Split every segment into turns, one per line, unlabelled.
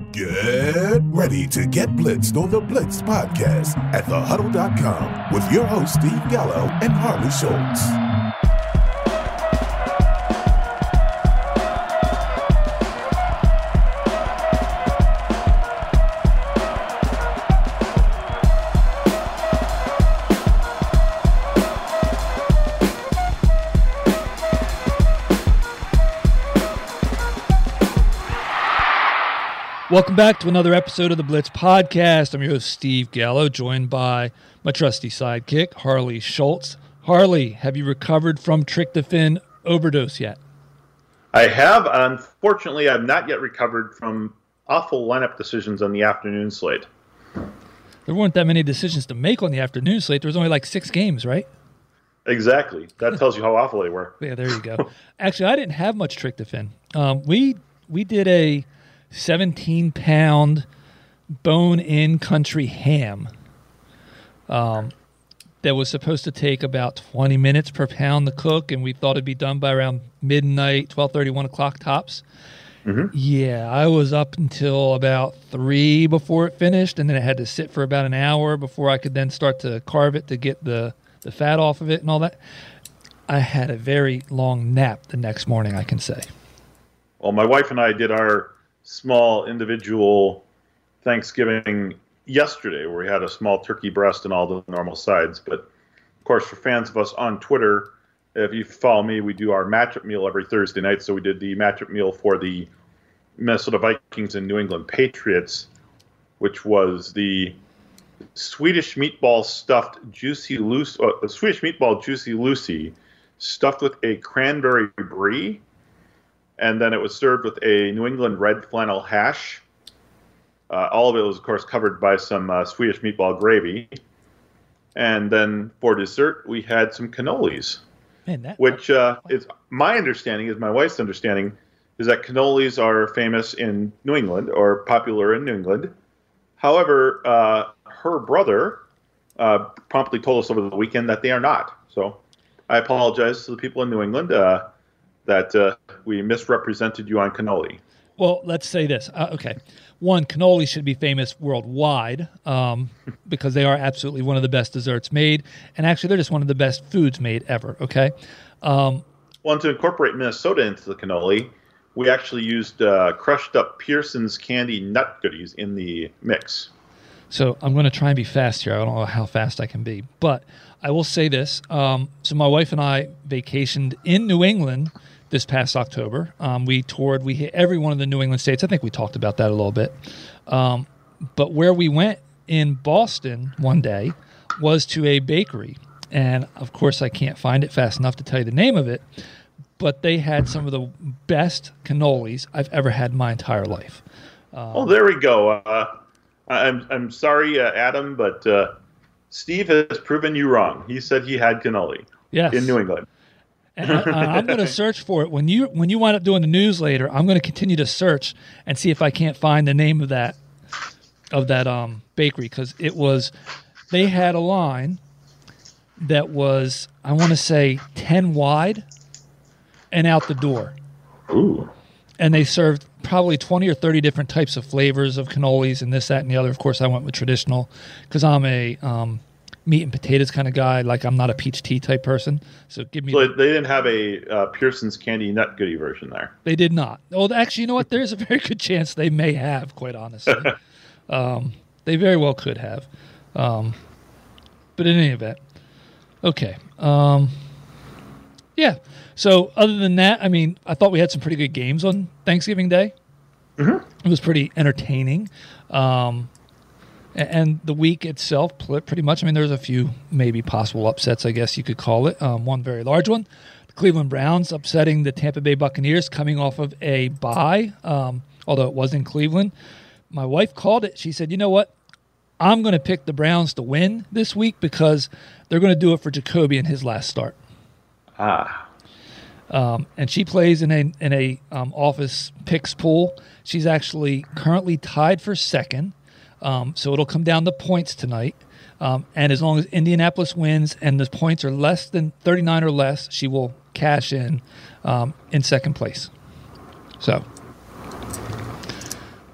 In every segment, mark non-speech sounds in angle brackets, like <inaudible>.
Get ready to get blitzed on the Blitz podcast at thehuddle.com with your hosts Steve Gallo and Harley Schultz.
Welcome back to another episode of the Blitz Podcast. I'm your host, Steve Gallo, joined by my trusty sidekick, Harley Schultz. Harley, have you recovered from tryptophan overdose yet?
I have. Unfortunately, I've not yet recovered from awful lineup decisions on the afternoon slate.
There weren't that many decisions to make on the afternoon slate. There was only like six games, right?
Exactly. That tells you how awful they were. <laughs>
Yeah, there you go. Actually, I didn't have much tryptophan. Um, we we did a 17 pound bone in country ham. Um, that was supposed to take about 20 minutes per pound to cook and we thought it'd be done by around midnight 12.30 1 o'clock tops.
Mm-hmm.
yeah i was up until about 3 before it finished and then it had to sit for about an hour before i could then start to carve it to get the, the fat off of it and all that. I had a very long nap the next morning i can say.
Well, my wife and I did our small individual Thanksgiving yesterday, where we had a small turkey breast and all the normal sides. But of course, for fans of us on Twitter, if you follow me, we do our matchup meal every Thursday night. So we did the matchup meal for the Minnesota Vikings and New England Patriots, which was the Swedish meatball stuffed juicy loose, uh, Swedish meatball juicy Lucy, stuffed with a cranberry brie and then it was served with a New England red flannel hash. Uh, all of it was, of course, covered by some uh, Swedish meatball gravy. And then for dessert, we had some cannolis,
Man, that
which uh, is my understanding, is my wife's understanding, is that cannolis are famous in New England or popular in New England. However, uh, her brother uh, promptly told us over the weekend that they are not. So I apologize to the people in New England uh, that uh, we misrepresented you on cannoli.
Well, let's say this. Uh, okay. One, cannoli should be famous worldwide um, <laughs> because they are absolutely one of the best desserts made. And actually, they're just one of the best foods made ever. Okay. Um,
Well, to incorporate Minnesota into the cannoli, we actually used uh, crushed up Pearson's candy nut goodies in the mix.
so I'm going to try and be fast here. I don't know how fast I can be. But I will say this. Um, so my wife and I vacationed in New England this past October. Um, we toured, we hit every one of the New England states. I think we talked about that a little bit. Um, but where we went in Boston one day was to a bakery. And of course, I can't find it fast enough to tell you the name of it. But they had some of the best cannolis I've ever had in my entire life.
oh, there we go. Uh, I'm, I'm sorry, uh, Adam, but uh, Steve has proven you wrong. He said he had cannoli
Yes.
in New England.
And I, I'm going <laughs> to search for it when you when you wind up doing the news later. I'm going to continue to search and see if I can't find the name of that of that um, bakery because it was they had a line that was I want to say ten wide and out the door,
Ooh.
and they served probably 20 or 30 different types of flavors of cannolis and this that and the other. Of course, I went with traditional because I'm a um, meat and potatoes kind of guy. Like I'm not a peach tea type person. So give me
So they didn't have a uh, Pearson's candy nut goodie version there.
They did not. Oh, actually, you know what? There's a very good chance they may have. Quite honestly, <laughs> um, they very well could have. Um, but in any event, okay. Um, yeah. So other than that, I mean, I thought we had some pretty good games on Thanksgiving Day. It was pretty entertaining. Um, and the week itself, pretty much. I mean, there's a few maybe possible upsets, I guess you could call it. Um, one very large one, the Cleveland Browns upsetting the Tampa Bay Buccaneers, coming off of a bye. Um, although it was in Cleveland, my wife called it. She said, "You know what? I'm going to pick the Browns to win this week because they're going to do it for Jacoby in his last start."
Ah.
um, and she plays in a in a um, office picks pool. She's actually currently tied for second, um, so it'll come down to points tonight. Um, and as long as Indianapolis wins and the points are less than 39 or less, she will cash in um, in second place. So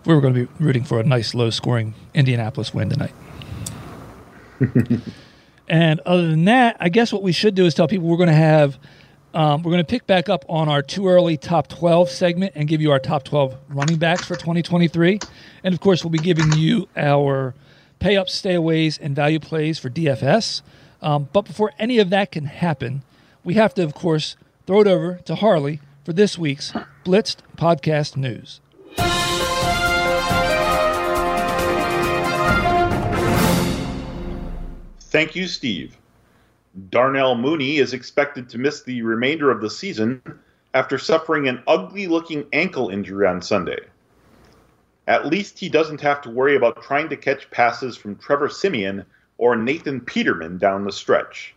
we were going to be rooting for a nice low scoring Indianapolis win tonight. <laughs> and other than that, I guess what we should do is tell people we're going to have um, we're going to pick back up on our too early top 12 segment and give you our top 12 running backs for 2023. And of course, we'll be giving you our pay ups, stay aways, and value plays for DFS. Um, but before any of that can happen, we have to, of course, throw it over to Harley for this week's Blitzed Podcast News.
Thank you, Steve. Darnell Mooney is expected to miss the remainder of the season after suffering an ugly looking ankle injury on Sunday. At least he doesn't have to worry about trying to catch passes from Trevor Siemian or Nathan Peterman down the stretch.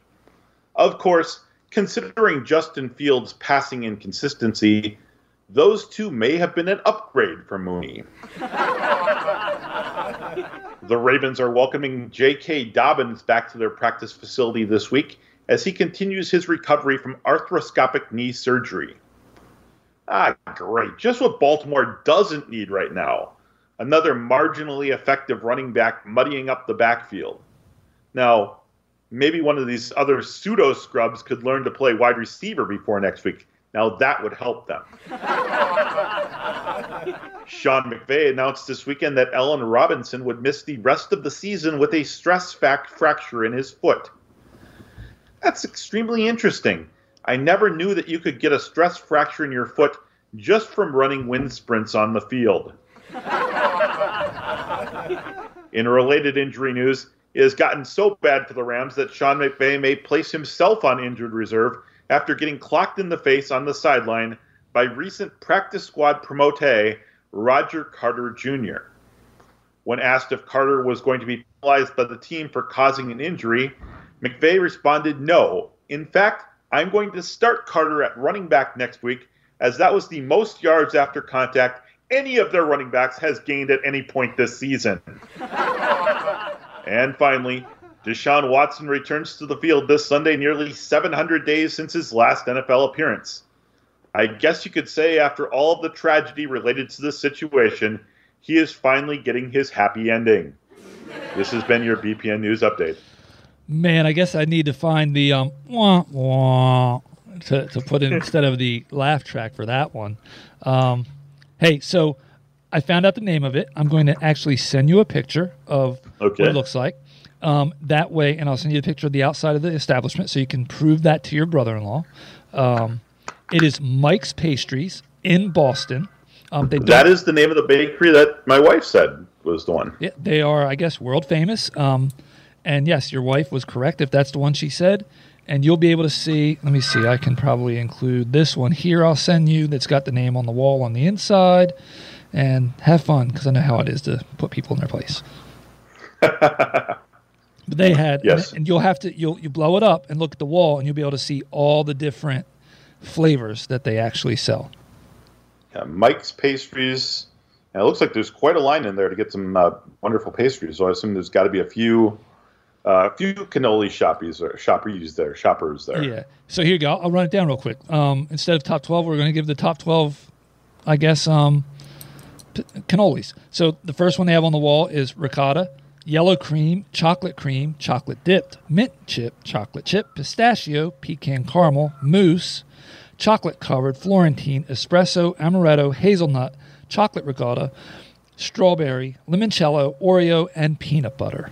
Of course, considering Justin Fields' passing inconsistency, those two may have been an upgrade for Mooney. <laughs> the Ravens are welcoming J.K. Dobbins back to their practice facility this week as he continues his recovery from arthroscopic knee surgery. Ah, great. Just what Baltimore doesn't need right now. Another marginally effective running back muddying up the backfield. Now, maybe one of these other pseudo scrubs could learn to play wide receiver before next week. Now that would help them. Sean McVay announced this weekend that Allen Robinson would miss the rest of the season with a stress fracture in his foot. That's extremely interesting. I never knew that you could get a stress fracture in your foot just from running wind sprints on the field. in related injury news, it has gotten so bad for the Rams that Sean McVay may place himself on injured reserve after getting clocked in the face on the sideline by recent practice squad promote Roger Carter Jr. When asked if Carter was going to be penalized by the team for causing an injury, McVay responded, No. In fact, I'm going to start Carter at running back next week, as that was the most yards after contact any of their running backs has gained at any point this season. <laughs> and finally, Deshaun Watson returns to the field this Sunday, nearly 700 days since his last NFL appearance. I guess you could say, after all of the tragedy related to this situation, he is finally getting his happy ending. This has been your BPN News Update.
Man, I guess I need to find the um wah, wah, to, to put in <laughs> instead of the laugh track for that one. Um, hey, so I found out the name of it. I'm going to actually send you a picture of
okay.
what it looks like. Um, that way, and I'll send you a picture of the outside of the establishment so you can prove that to your brother-in-law. Um, it is Mike's Pastries in Boston.
Um, that is the name of the bakery that my wife said was the one.
Yeah, they are, I guess, world famous. Um, and yes, your wife was correct if that's the one she said. And you'll be able to see. Let me see. I can probably include this one here. I'll send you. That's got the name on the wall on the inside. And have fun because I know how it is to put people in their place. <laughs> But they had,
yes.
and, and, you'll have to you'll you blow it up and look at the wall, and you'll be able to see all the different flavors that they actually sell.
Yeah, Mike's pastries. And it looks like there's quite a line in there to get some uh, wonderful pastries. So I assume there's got to be a few, a uh, few cannoli shoppies or shoppers there, shoppers there.
Yeah. So here you go. I'll run it down real quick. Um, instead of top twelve, we're going to give the top twelve, I guess, um, p- cannolis. So the first one they have on the wall is ricotta yellow cream, chocolate cream, chocolate dipped, mint chip, chocolate chip, pistachio, pecan caramel, mousse, chocolate covered, Florentine, espresso, amaretto, hazelnut, chocolate ricotta, strawberry, limoncello, Oreo, and peanut butter.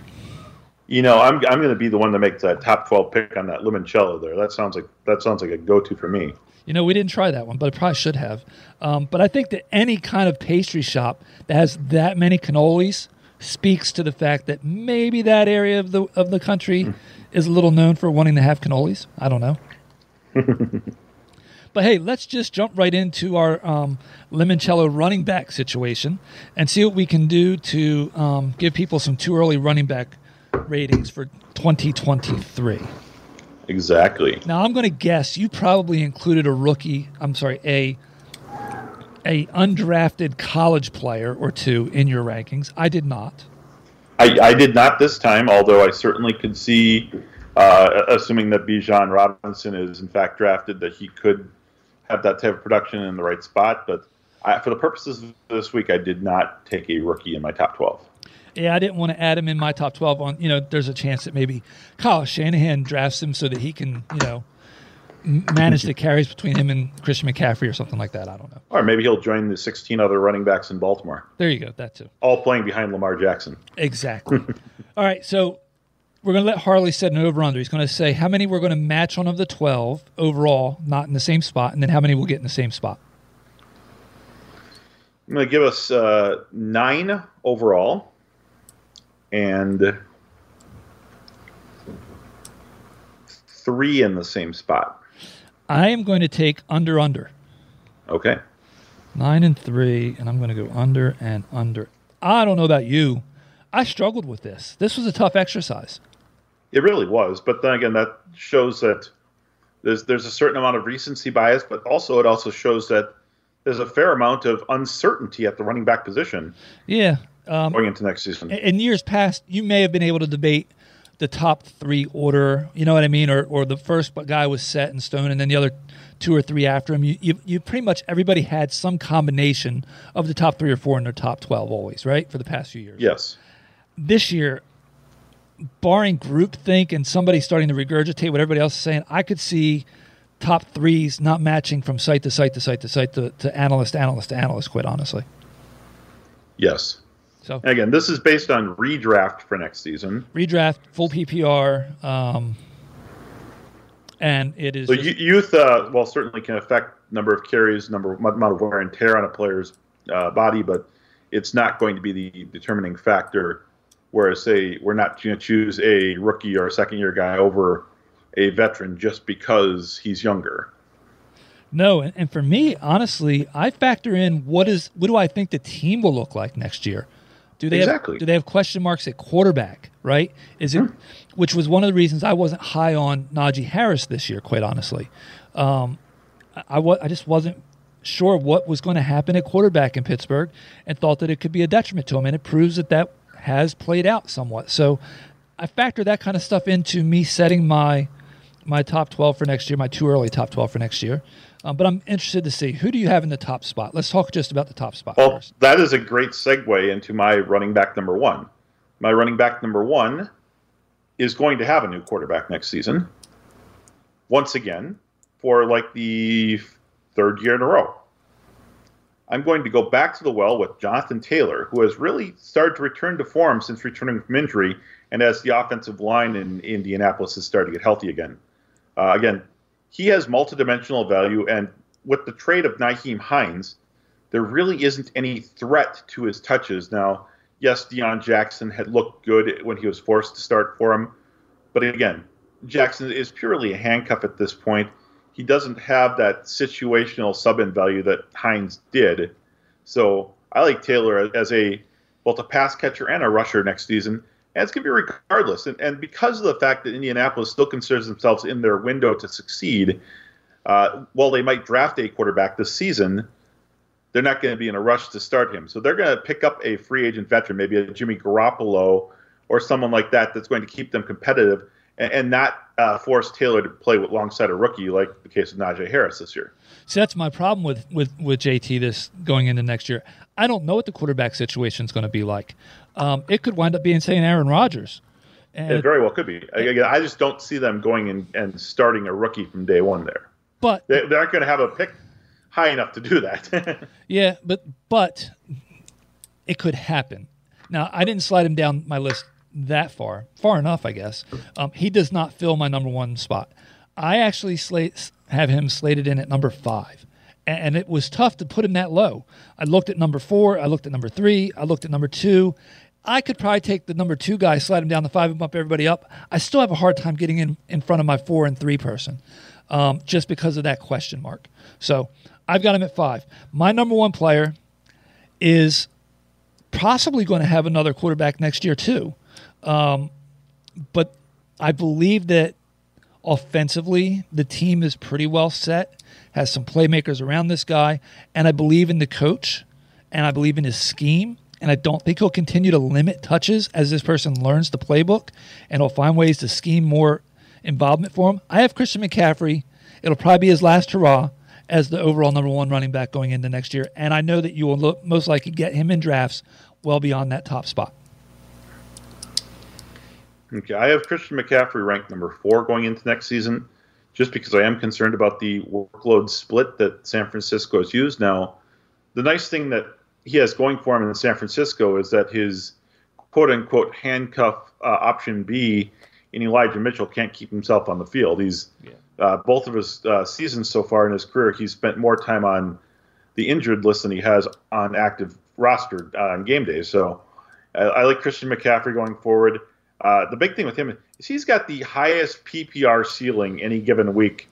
You know, I'm, I'm going to be the one to make that top 12 pick on that limoncello there. That sounds like that sounds like a go-to for me.
You know, we didn't try that one, but I probably should have. Um, but I think that any kind of pastry shop that has that many cannolis speaks to the fact that maybe that area of the of the country mm. is a little known for wanting to have cannolis. I don't know. <laughs> but hey, let's just jump right into our um, limoncello running back situation and see what we can do to um, give people some too early running back ratings for 2023.
Exactly.
Now I'm going to guess you probably included a rookie. I'm sorry, a a undrafted college player or two in your rankings. I did not.
I, I did not this time, although I certainly could see, uh, assuming that Bijan Robinson is in fact drafted, that he could have that type of production in the right spot. But I, for the purposes of this week, I did not take a rookie in my top 12.
Yeah, I didn't want to add him in my top 12 on, you know, there's a chance that maybe Kyle Shanahan drafts him so that he can, you know, manage the carries between him and Christian McCaffrey or something like that. I don't know.
Or maybe he'll join the 16 other running backs in Baltimore.
There you go. That too.
All playing behind Lamar Jackson.
Exactly. <laughs> All right. So we're going to let Harley set an over under. He's going to say how many we're going to match on of the 12 overall, not in the same spot, and then how many we'll get in the same spot.
I'm going to give us uh, nine overall and three in the same spot.
I am going to take under under.
Okay.
Nine and three, and I'm going to go under and under. I don't know about you. I struggled with this. This was a tough exercise.
It really was, but then again, that shows that there's there's a certain amount of recency bias, but also it also shows that there's a fair amount of uncertainty at the running back position.
Yeah.
Um, going into next season.
In years past, you may have been able to debate the top three order. You know what I mean? Or or the first guy was set in stone, and then the other two or three after him. You you, you pretty much everybody had some combination of the top three or four in their top twelve always, right? For the past few years.
Yes.
This year, barring groupthink and somebody starting to regurgitate what everybody else is saying, I could see top threes not matching from site to site to site to site to, to analyst, analyst to analyst, quite honestly.
Yes. So again, this is based on redraft for next season.
Redraft, full PPR, um, and it is.
So just, youth, uh, well, certainly can affect number of carries, number amount of wear and tear on a player's uh, body, but it's not going to be the determining factor. Whereas, say, we're not going to choose a rookie or a second year guy over a veteran just because he's younger.
No, and, and for me, honestly, I factor in what is what do I think the team will look like next year. Do they
exactly.
have, do they have question marks at quarterback? Right? Is it hmm. which was one of the reasons I wasn't high on Najee Harris this year, quite honestly. Um, I, I, I just wasn't sure what was going to happen at quarterback in Pittsburgh, and thought that it could be a detriment to him, and it proves that that has played out somewhat. So I factor that kind of stuff into me setting my my top 12 for next year, my too early top 12 for next year. Um, but I'm interested to see who do you have in the top spot. Let's talk just about the top spot
well,
first.
That is a great segue into my running back number one. My running back number one is going to have a new quarterback next season. Once again, for like the third year in a row. I'm going to go back to the well with Jonathan Taylor, who has really started to return to form since returning from injury, and as the offensive line in Indianapolis has started to get healthy again. Uh, again, he has multidimensional value, and with the trade of Nyheim Hines, there really isn't any threat to his touches. Now, yes, Deon Jackson had looked good when he was forced to start for him, but again, Jackson is purely a handcuff at this point. He doesn't have that situational sub in value that Hines did. So I like Taylor as a both a pass catcher and a rusher next season. Going to be regardless. And, and because of the fact that Indianapolis still considers themselves in their window to succeed, uh, while they might draft a quarterback this season, they're not going to be in a rush to start him. So they're going to pick up a free agent veteran, maybe a Jimmy Garoppolo or someone like that that's going to keep them competitive and, and not uh, force Taylor to play alongside a rookie like the case of Najee Harris this year.
See, that's my problem with, with, with JT this going into next year. I don't know what the quarterback situation is going to be like. Um, it could wind up being, say, Aaron Rodgers.
And it very well could be. Again, I just don't see them going in and starting a rookie from day one there.
But
they, they aren't going to have a pick high enough to do that. <laughs>
yeah, but but it could happen. Now, I didn't slide him down my list that far, far enough, I guess. Um, he does not fill my number one spot. I actually slate, have him slated in at number five and it was tough to put him that low. I looked at number four, I looked at number three, I looked at number two. I could probably take the number two guy, slide him down the five, and bump everybody up. I still have a hard time getting in in front of my four and three person, um, just because of that question mark. So I've got him at five. My number one player is possibly going to have another quarterback next year too, um, but I believe that offensively the team is pretty well set has some playmakers around this guy, and I believe in the coach, and I believe in his scheme, and I don't think he'll continue to limit touches as this person learns the playbook, and he'll find ways to scheme more involvement for him. I have Christian McCaffrey. It'll probably be his last hurrah, as the overall number one running back going into next year. And I know that you will look, most likely get him in drafts well beyond that top spot.
Okay, I have Christian McCaffrey ranked number four going into next season, just because I am concerned about the workload split that San Francisco has used. Now, the nice thing that he has going for him in San Francisco is that his quote unquote handcuff uh, option B in Elijah Mitchell can't keep himself on the field. He's yeah. uh, both of his uh, seasons so far in his career, he's spent more time on the injured list than he has on active roster uh, on game days. So I like Christian McCaffrey going forward. Uh, the big thing with him is he's got the highest PPR ceiling any given week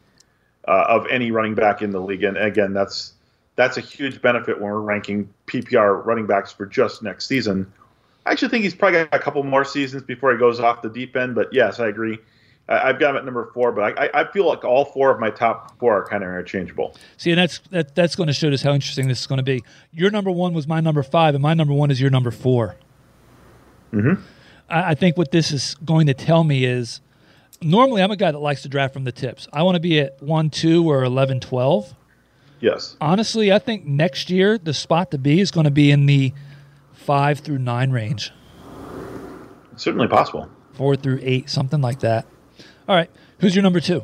uh, of any running back in the league, and again, that's that's a huge benefit when we're ranking PPR running backs for just next season. I actually think he's probably got a couple more seasons before he goes off the deep end, but yes, I agree. I've got him at number four, but I, I, feel like all four of my top four are kind of interchangeable.
See, and that's that, that's going to show us how interesting this is going to be. Your number one was my number five, and my number one is your number 4
mm-hmm.
I, I think what this is going to tell me is normally I'm a guy that likes to draft from the tips. I want to be at 1 2 or 11 12.
Yes.
Honestly, I think next year the spot to be is going to be in the 5 through 9 range.
It's certainly possible.
4 through 8, something like that. All right. Who's your number two?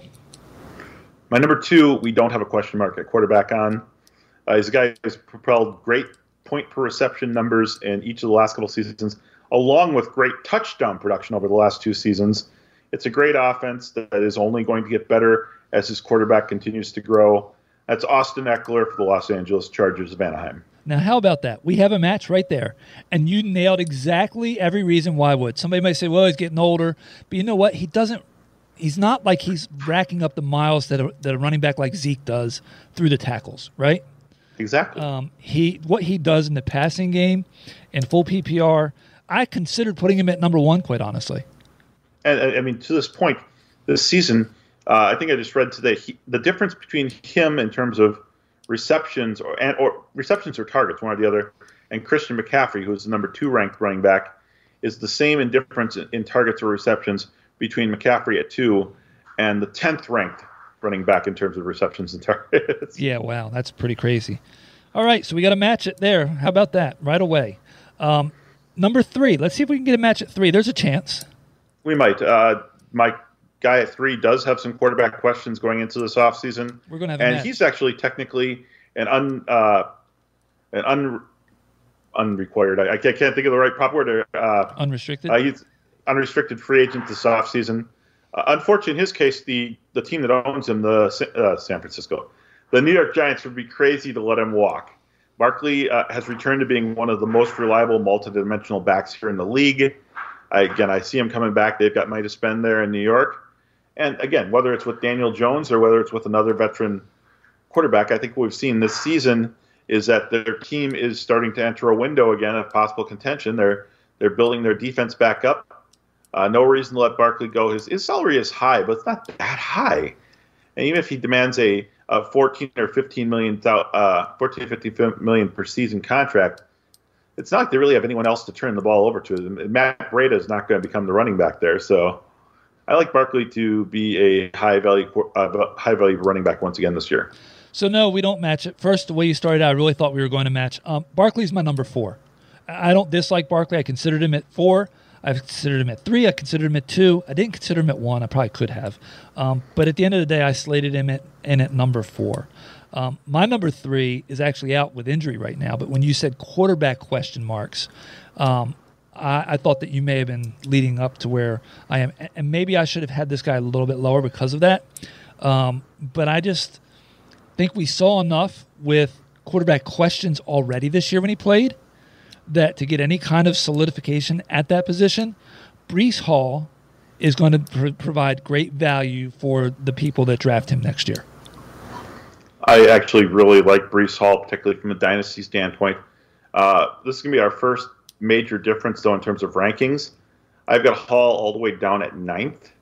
My number two, we don't have a question mark at quarterback on. Uh, he's a guy who's propelled great point per reception numbers in each of the last couple seasons along with great touchdown production over the last two seasons. It's a great offense that is only going to get better as his quarterback continues to grow. That's Austin Ekeler for the Los Angeles Chargers of Anaheim.
Now, how about that? We have a match right there, and you nailed exactly every reason why would. Somebody might say, well, he's getting older, but you know what? He doesn't. He's not like he's racking up the miles that a, that a running back like Zeke does through the tackles, right?
Exactly.
Um, he what he does in the passing game, in full PPR, I considered putting him at number one, quite honestly.
And I mean, to this point, this season, uh, I think I just read today he, the difference between him in terms of receptions or and, or receptions or targets, one or the other, and Christian McCaffrey, who's the number two ranked running back, is the same in difference in, in targets or receptions between McCaffrey at two and the tenth ranked running back in terms of receptions and targets. <laughs>
Yeah, wow, that's pretty crazy. All right, so we got to match it there. How about that right away? Um, Number three. Let's see if we can get a match at three. There's a chance.
We might. Uh, my guy at three does have some quarterback questions going into this offseason.
We're going to have
And he's actually technically an un uh, an un unrequired. I, I can't think of the right proper word. Uh,
unrestricted.
Uh, he's unrestricted free agent this offseason. Uh, unfortunately, in his case, the the team that owns him, the uh, San Francisco, the New York Giants, would be crazy to let him walk. Barkley uh, has returned to being one of the most reliable multidimensional backs here in the league. I, again, I see him coming back. They've got money to spend there in New York. And again, whether it's with Daniel Jones or whether it's with another veteran quarterback, I think what we've seen this season is that their team is starting to enter a window again of possible contention. They're they're building their defense back up. Uh, no reason to let Barkley go. His, his salary is high, but it's not that high. And even if he demands a a 14 or 15 million, uh, 14 50 million per season contract, it's not like they really have anyone else to turn the ball over to. Matt Breida is not going to become the running back there, so I like Barkley to be a high value uh, high value running back once again this year.
So no, we don't match it. First, the way you started out, I really thought we were going to match. Um, Barkley's my number four. I don't dislike Barkley. I considered him at four. I've considered him at three. I considered him at two. I didn't consider him at one. I probably could have. Um, but at the end of the day, I slated him at, in at number four. Um, my number three is actually out with injury right now. But when you said quarterback question marks, um, I, I, thought that you may have been leading up to where I am. And maybe I should have had this guy a little bit lower because of that. Um, but I just think we saw enough with quarterback questions already this year when he played that to get any kind of solidification at that position, Breece Hall is going to pr- provide great value for the people that draft him next year.
I actually really like Breece Hall, particularly from a dynasty standpoint. Uh, this is going to be our first major difference, though, in terms of rankings. I've got Hall all the way down at ninth.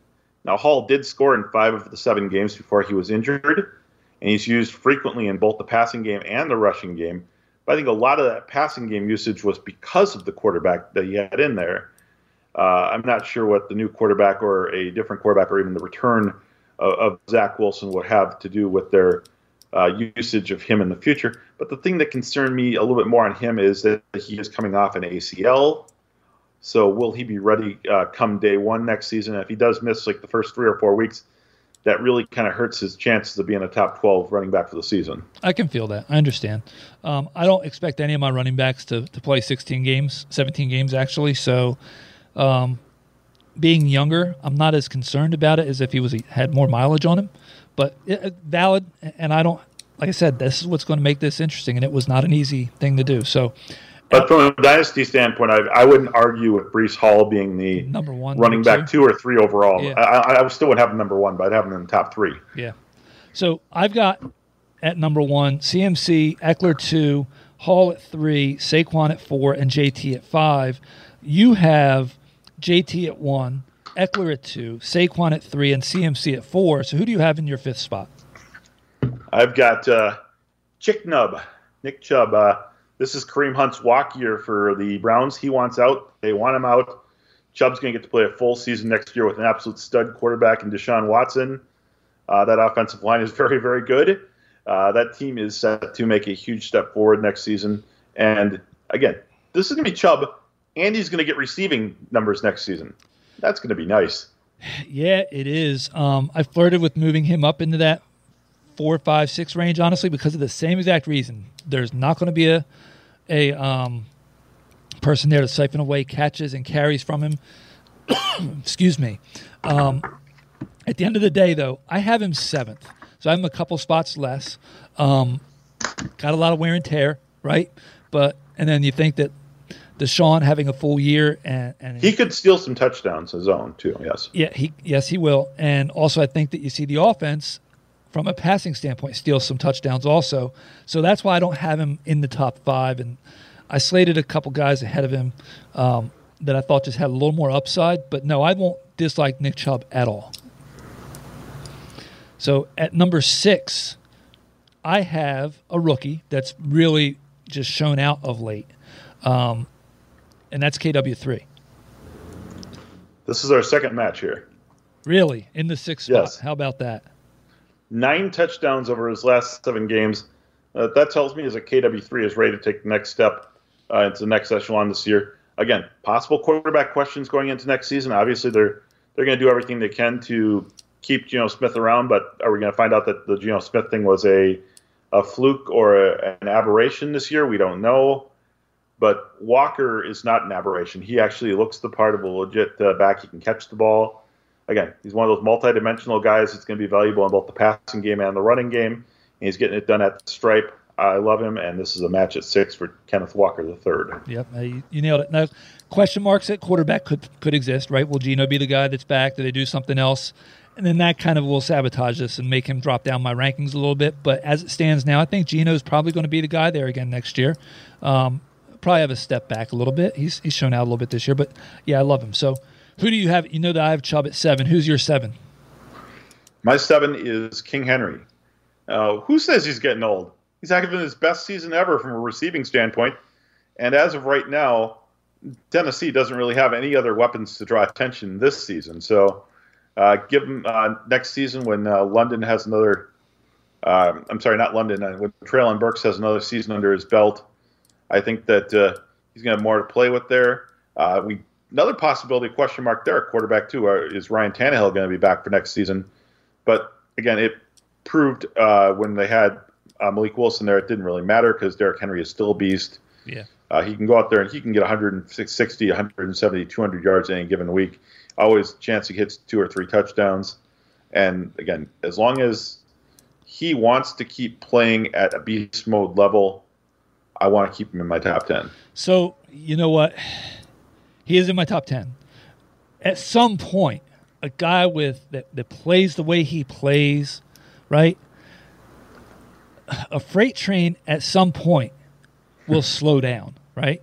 Now, Hall did score in five of the seven games before he was injured, and he's used frequently in both the passing game and the rushing game. But I think a lot of that passing game usage was because of the quarterback that he had in there. Uh, I'm not sure what the new quarterback or a different quarterback or even the return of, of Zach Wilson would have to do with their uh, usage of him in the future. But the thing that concerned me a little bit more on him is that he is coming off an ACL. So will he be ready uh, come day one next season? If he does miss like the first three or four weeks, that really kind of hurts his chances of being a top 12 running back for the season.
I can feel that. I understand. Um, I don't expect any of my running backs to, to play 16 games, 17 games actually. So, um, being younger, I'm not as concerned about it as if he was had more mileage on him. But it, valid, and I don't. Like I said, this is what's going to make this interesting, and it was not an easy thing to do. So,
but from a dynasty standpoint, I, I wouldn't argue with Breece Hall being the
number one
running
number
back two or three overall.
Yeah.
I, I still would have him number one, but I'd have him in the top three.
Yeah. So I've got at number one CMC, Ekeler two, Hall at three, Saquon at four, and JT at five. You have JT at one, Ekeler at two, Saquon at three, and CMC at four. So who do you have in your fifth spot?
I've got uh, Chick Nub, Nick Chubb. Uh, this is Kareem Hunt's walk year for the Browns. He wants out. They want him out. Chubb's going to get to play a full season next year with an absolute stud quarterback in Deshaun Watson. Uh, that offensive line is <laughs> very, very good. Uh, that team is set to make a huge step forward next season. And again, this is going to be Chubb, and he's going to get receiving numbers next season. That's going to be nice. <sighs>
Yeah, it is. Um, I flirted with moving him up into that four, five, six range, honestly, because of the same exact reason. There's not going to be a a um, person there to siphon away catches and carries from him. <coughs> Excuse me. Um, at the end of the day, though, I have him seventh, so I'm a couple spots less. Um, got a lot of wear and tear, right? But and then you think that Deshaun having a full year and, and
he could steal some touchdowns his own too. Yes.
Yeah, he yes he will, and also I think that you see the offense from a passing standpoint steals some touchdowns also. So that's why I don't have him in the top five, and I slated a couple guys ahead of him um, that I thought just had a little more upside. But no, I won't dislike Nick Chubb at all. So at number six, I have a rookie that's really just shown out of late, um, and that's KW3.
This is our second match here.
Really, in the sixth spot.
Yes.
How about that?
Nine touchdowns over his last seven games. Uh, that tells me is that KW3 is ready to take the next step uh, into the next echelon this year. Again, possible quarterback questions going into next season. Obviously, they're they're going to do everything they can to keep Geno Smith around, but are we going to find out that the Geno Smith thing was a a fluke or a, an aberration this year? We don't know. But Walker is not an aberration. He actually looks the part of a legit uh, back. He can catch the ball. Again, he's one of those multi-dimensional guys that's going to be valuable in both the passing game and the running game. And he's getting it done at the stripe. I love him, and this is a match at six for Kenneth Walker the third.
Yep, you, nailed it. Now, question marks at quarterback could could exist, right? Will Geno be the guy that's back? Do they do something else? And then that kind of will sabotage this and make him drop down my rankings a little bit. But as it stands now, I think Geno's probably going to be the guy there again next year. Um, probably have a step back a little bit. He's he's shown out a little bit this year, but yeah, I love him. So, who do you have? You know that I have Chubb at seven. Who's your seven?
My seven is King Henry. Uh, who says he's getting old? He's having his best season ever from a receiving standpoint. And as of right now, Tennessee doesn't really have any other weapons to draw attention this season. So uh, give him uh, next season when uh, London has another. Uh, I'm sorry, not London. Uh, when Treylon Burks has another season under his belt, I think that uh, he's going to have more to play with there. We another possibility question mark there, quarterback too, is Ryan Tannehill going to be back for next season? But again, it proved uh, when they had uh, Malik Wilson there, it didn't really matter because Derrick Henry is still a beast.
Yeah.
Uh, he can go out there and he can get 160, 170, 200 yards any given week. Always chance he hits two or three touchdowns. And again, as long as he wants to keep playing at a beast mode level, I want to keep him in my top 10.
So you know what? He is in my top ten. At some point, a guy with that, that plays the way he plays, right? A freight train at some point will slow down, right?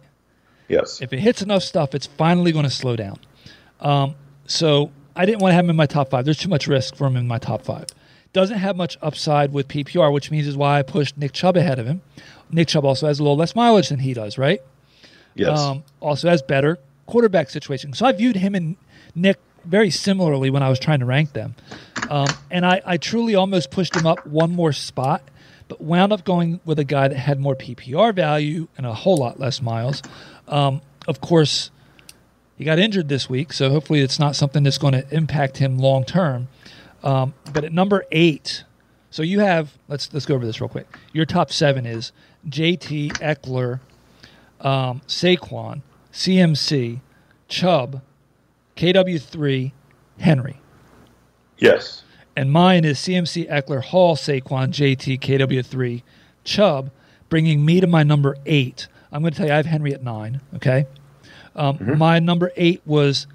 Yes.
If it hits enough stuff, it's finally going to slow down. Um, so I didn't want to have him in my top five. There's too much risk for him in my top five. Doesn't have much upside with PPR, which means is why I pushed Nick Chubb ahead of him. Nick Chubb also has a little less mileage than he does, right?
yes.
Um, also has better quarterback situation. So I viewed him and Nick very similarly when I was trying to rank them. Um, and I, I truly almost pushed him up one more spot but wound up going with a guy that had more PPR value and a whole lot less miles. Um, of course, he got injured this week, so hopefully it's not something that's going to impact him long term. Um, but at number eight, so you have let's let's go over this real quick. Your top seven is JT Ekeler, um, Saquon, CMC, Chubb, KW3, Henry.
Yes.
And mine is CMC, Ekeler, Hall, Saquon, JT, KW3, Chubb, bringing me to my number eight. I'm going to tell you I have Henry at nine. Okay. Um,
Mm-hmm.
My number eight was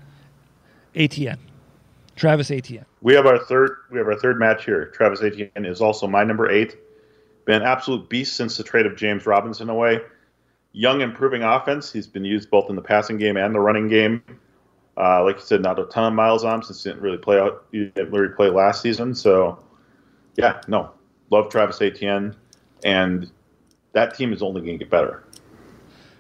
Etienne, Travis Etienne.
We have our third. We have our third match here. Travis Etienne is also my number eight. Been an absolute beast since the trade of James Robinson away. Young, improving offense. He's been used both in the passing game and the running game. Uh, like you said, not a ton of miles on him since he didn't really play out. He didn't really play last season. So, yeah, no, love Travis Etienne, and that team is only going to get better.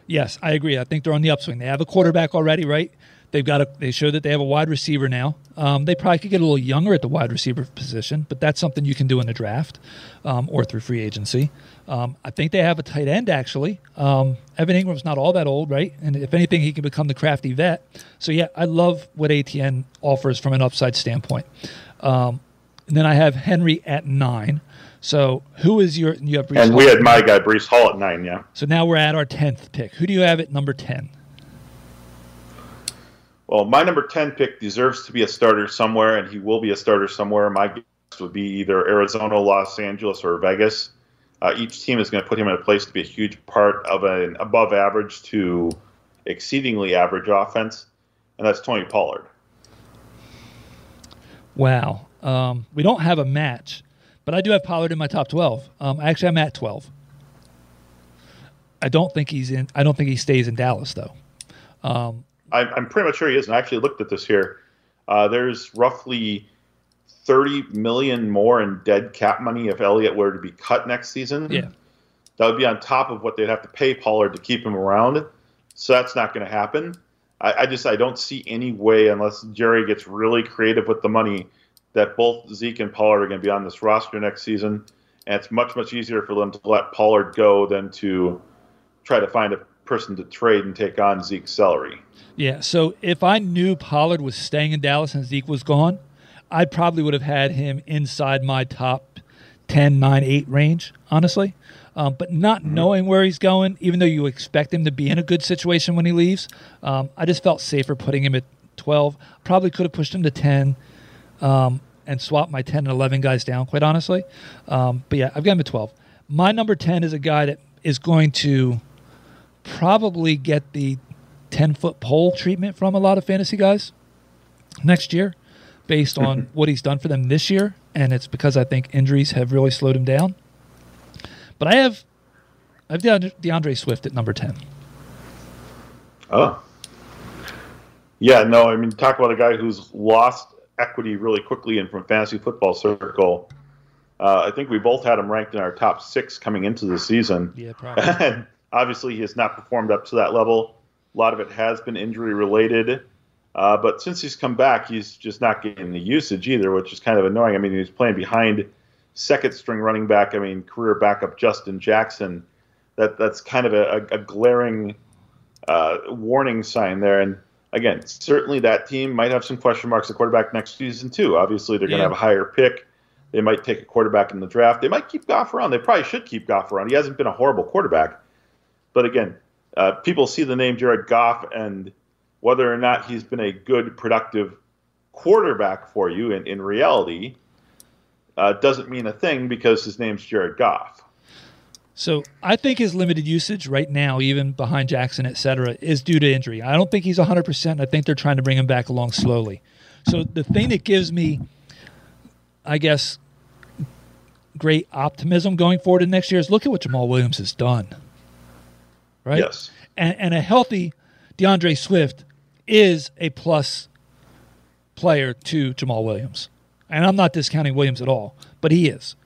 Yes, I agree. I think they're on the upswing. They have a quarterback already, right? They've got a. They showed that they have a wide receiver now. Um, they probably could get a little younger at the wide receiver position, but that's something you can do in the draft um, or through free agency. Um, I think they have a tight end actually. Um, Evan Engram's not all that old, right? And if anything, he can become the crafty vet. So yeah, I love what Etienne offers from an upside standpoint. Um, and then I have Henry at nine. So who is your? You have Breece
And
Hall.
we had my guy Breece Hall at nine. Yeah.
So now we're at our tenth pick. Who do you have at number ten?
Well, my number 10 pick deserves to be a starter somewhere, and he will be a starter somewhere. My guess would be either Arizona, Los Angeles, or Vegas. Uh, each team is going to put him in a place to be a huge part of an above average to exceedingly average offense, and that's Tony Pollard.
Wow. Um, we don't have a match, but I do have Pollard in my top twelve. Um, actually, I'm at twelve. I don't think he's in. I don't think he stays in Dallas though. Um,
I, I'm pretty much sure he is, and I actually looked at this here. Uh, there's roughly 30 million more in dead cap money if Elliott were to be cut next season.
yeah.
That would be on top of what they'd have to pay Pollard to keep him around. So that's not going to happen. I, I just I don't see any way unless Jerry gets really creative with the money that both Zeke and Pollard are going to be on this roster next season. And it's much much easier for them to let Pollard go than to try to find a person to trade and take on Zeke's salary.
Yeah. So if I knew Pollard was staying in Dallas and Zeke was gone, I probably would have had him inside my top 10, 9, 8 range, honestly. Um, but not knowing where he's going, even though you expect him to be in a good situation when he leaves, um, I just felt safer putting him at 12. Probably could have pushed him to 10 um, and swapped my 10 and 11 guys down, quite honestly. Um, but yeah, I've got him at 12. My number 10 is a guy that is going to probably get the 10 foot pole treatment from a lot of fantasy guys next year based on what he's done for them this year. And it's because I think injuries have really slowed him down. But I have I have D'Andre, D'Andre Swift at number 10.
Oh. Yeah, no, I mean, talk about a guy who's lost equity really quickly and from fantasy football circle. Uh, I think we both had him ranked in our top six coming into the season.
Yeah, probably. <laughs>
and obviously, he has not performed up to that level. A lot of it has been injury related. Uh, but since he's come back, he's just not getting the usage either, which is kind of annoying. I mean, he's playing behind second string running back. I mean, career backup Justin Jackson. That that's kind of a, a glaring uh, warning sign there. And again, certainly that team might have some question marks at quarterback next season too. Obviously, they're going to
Yeah.
have a higher pick. They might take a quarterback in the draft. They might keep Goff around. They probably should keep Goff around. He hasn't been a horrible quarterback. But again, uh, people see the name Jared Goff and whether or not he's been a good, productive quarterback for you in, in reality uh, doesn't mean a thing because his name's Jared Goff.
So I think his limited usage right now, even behind Jackson, et cetera, is due to injury. I don't think he's 100%. I think they're trying to bring him back along slowly. So the thing that gives me, I guess, great optimism going forward in next year is look at what Jamaal Williams has done. Right?
Yes.
And, and a healthy D'Andre Swift is a plus player to Jamaal Williams. And I'm not discounting Williams at all, but he is.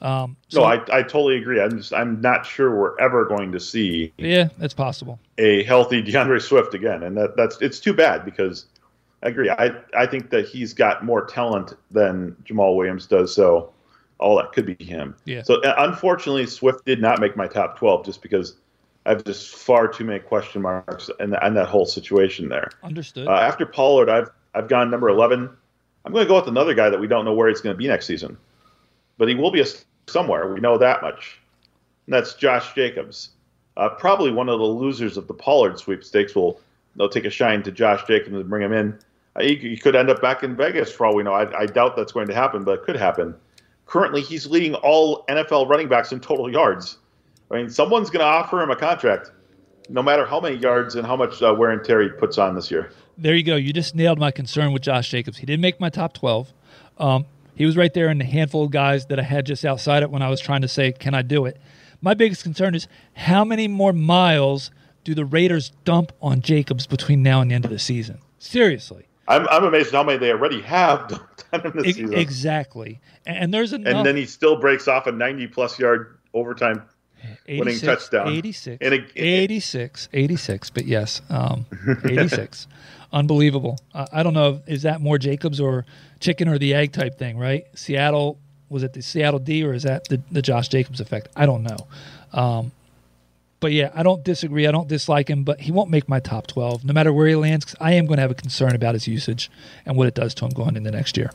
Um, so,
No, I, I totally agree. I'm just I'm not sure we're ever going to see
yeah, that's possible.
a healthy <laughs> D'Andre Swift again, and that, that's it's too bad because I agree. I I think that he's got more talent than Jamaal Williams does. So all that could be him.
Yeah.
So uh, unfortunately, Swift did not make my top 12 just because I have just far too many question marks and and that whole situation there.
Understood.
Uh, after Pollard, I've I've gone number 11. I'm going to go with another guy that we don't know where he's going to be next season, but he will be a, somewhere. We know that much. And that's Josh Jacobs. Uh, probably one of the losers of the Pollard sweepstakes will they'll take a shine to Josh Jacobs and bring him in. Uh, he, he, could end up back in Vegas for all we know. I, I doubt that's going to happen, but it could happen. Currently, he's leading all NFL running backs in total yards. I mean, someone's going to offer him a contract, no matter how many yards and how much uh, wear and tear he puts on this year.
There you go. You just nailed my concern with Josh Jacobs. He didn't make my top 12. Um, he was right there in the handful of guys that I had just outside it when I was trying to say, can I do it? My biggest concern is how many more miles do the Raiders dump on Jacobs between now and the end of the season? Seriously.
I'm, I'm amazed how many they already have done <laughs> in this
E-
season.
Exactly. And there's enough.
And then he still breaks off a 90 plus yard overtime winning
86,
touchdown.
86,
And a-
86, 86, but yes, um, 86. <laughs> Unbelievable. Uh, I don't know, is that more Jacobs or chicken or the egg type thing, right? Seattle, was it the Seattle D or is that the, the Josh Jacobs effect? I don't know. Um, but yeah, I don't disagree. I don't dislike him, but he won't make my top 12 no matter where he lands 'cause I am going to have a concern about his usage and what it does to him going into next year.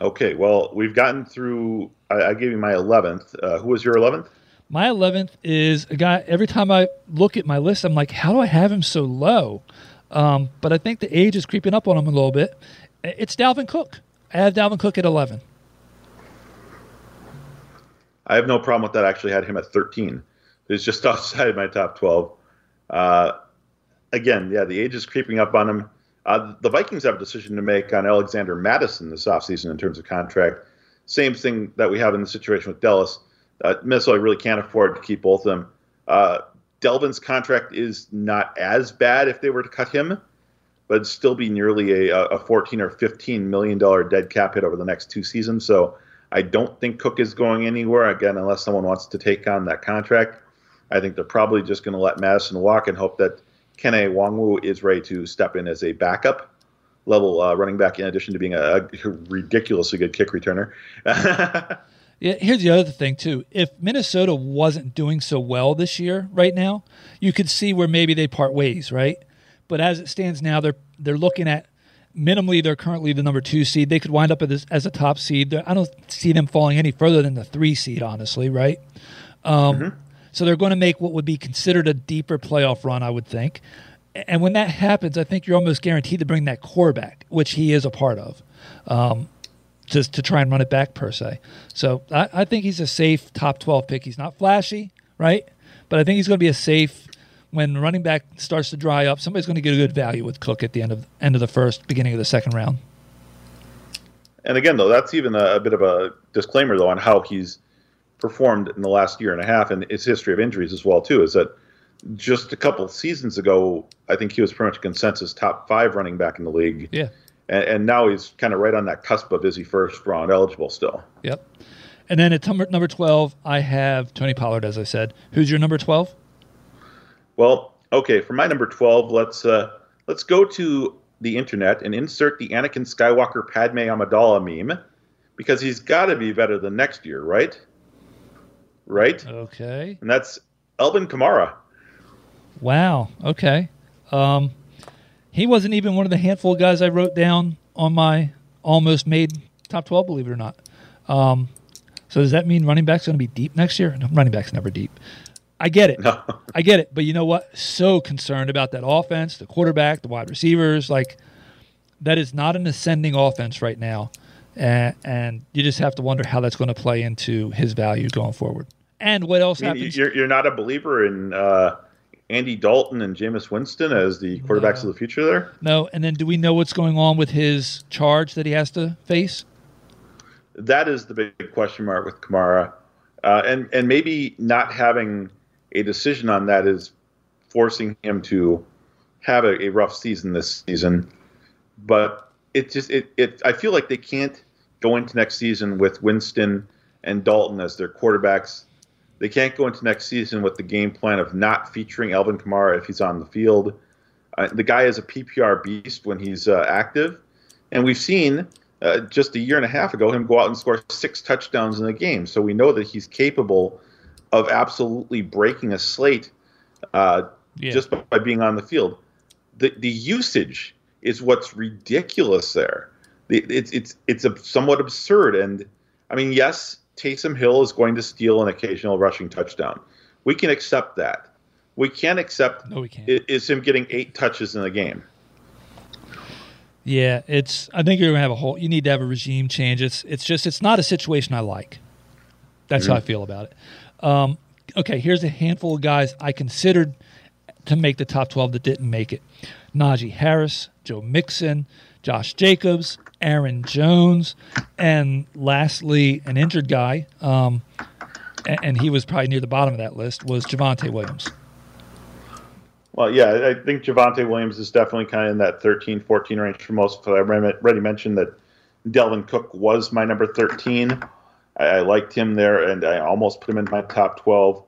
Okay, well, we've gotten through. I, I gave you my 11th. Uh, who was your 11th?
My 11th is a guy, every time I look at my list, I'm like, how do I have him so low? Um, but I think the age is creeping up on him a little bit. It's Dalvin Cook. I have Dalvin Cook at 11.
I have no problem with that. I actually had him at 13. He's just <laughs> outside my top 12. Uh, again, yeah, the age is creeping up on him. Uh, the Vikings have a decision to make on Alexander Mattison this offseason in terms of contract. Same thing that we have in the situation with Dallas. Uh, Minnesota really can't afford to keep both of them. Uh, Dalvin's contract is not as bad if they were to cut him, but still be nearly a, a 14 or 15 million dollar dead cap hit over the next two seasons. So I don't think Cook is going anywhere again unless someone wants to take on that contract. I think they're probably just going to let Mattison walk and hope that Kene Nwangwu is ready to step in as a backup level uh, running back in addition to being a, a ridiculously good kick returner. <laughs>
Yeah, here's the other thing too. If Minnesota wasn't doing so well this year, right now, you could see where maybe they part ways, right? But as it stands now, they're they're looking at minimally they're currently the number two seed. They could wind up as, as a top seed. I don't see them falling any further than the three seed, honestly, right? Um, So they're going to make what would be considered a deeper playoff run, I would think. And when that happens, I think you're almost guaranteed to bring that core back, which he is a part of. Um, just to try and run it back per se. So I, I think he's a safe top 12 pick. He's not flashy, right? But I think he's going to be a safe when running back starts to dry up. Somebody's going to get a good value with Cook at the end of end of the first, beginning of the second round.
and again, though, that's even a, a bit of a disclaimer, though, on how he's performed in the last year and a half and his history of injuries as well, too, is that just a couple of seasons ago, I think he was pretty much a consensus top five running back in the league.
Yeah.
And, and now he's kind of right on that cusp of is he first round eligible still.
Yep. And then at number number 12, I have Tony Pollard, as I said. Who's your number 12?
Well, okay, for my number twelve, let's uh, let's go to the internet and insert the Anakin Skywalker Padme Amidala meme because he's got to be better than next year, right? Right,
Okay.
and that's Alvin Kamara.
Wow. Okay. Um, he wasn't even one of the handful of guys I wrote down on my almost made top 12, believe it or not. Um, so does that mean running back's going to be deep next year? No, running back's never deep. I get it. <laughs>
No.
I get it. But you know what? So concerned about that offense, the quarterback, the wide receivers. Like, that is not an ascending offense right now. And, and you just have to wonder how that's going to play into his value going forward. And what else
I mean,
happens?
you're, you're not a believer in uh, Andy Dalton and Jameis Winston as the quarterbacks
No.
of the future there?
No, and then do we know what's going on with his charge that he has to face?
That is the big question mark with Kamara. Uh, and, and maybe not having a decision on that is forcing him to have a, a rough season this season. But it just it, it I feel like they can't go into next season with Winston and Dalton as their quarterbacks. They can't go into next season with the game plan of not featuring Alvin Kamara if he's on the field. Uh, the guy is a PPR beast when he's uh, active, and we've seen uh, just a year and a half ago him go out and score six touchdowns in a game. So we know that he's capable of absolutely breaking a slate uh,
Yeah.
just by being on the field. The the usage is what's ridiculous there. The- It's it's it's a somewhat absurd. And I mean, yes, Taysom Hill is going to steal an occasional rushing touchdown. We can accept that. We can't accept
No, we can't.
is him getting eight touches in a game.
Yeah, it's. I think you're gonna have a whole. You need to have a regime change. It's. It's just. It's not a situation I like. That's how I feel about it. Um, okay, here's a handful of guys I considered to make the top 12 that didn't make it: Najee Harris, Joe Mixon, Josh Jacobs, Aaron Jones, and lastly, an injured guy. Um, a- and he was probably near the bottom of that list. Was Javonte Williams?
Well, yeah, I I think Javonte Williams is definitely kind of in that 13, 14 range for most. I already mentioned that Dalvin Cook was my number 13. I, I liked him there, and I almost put him in my top 12.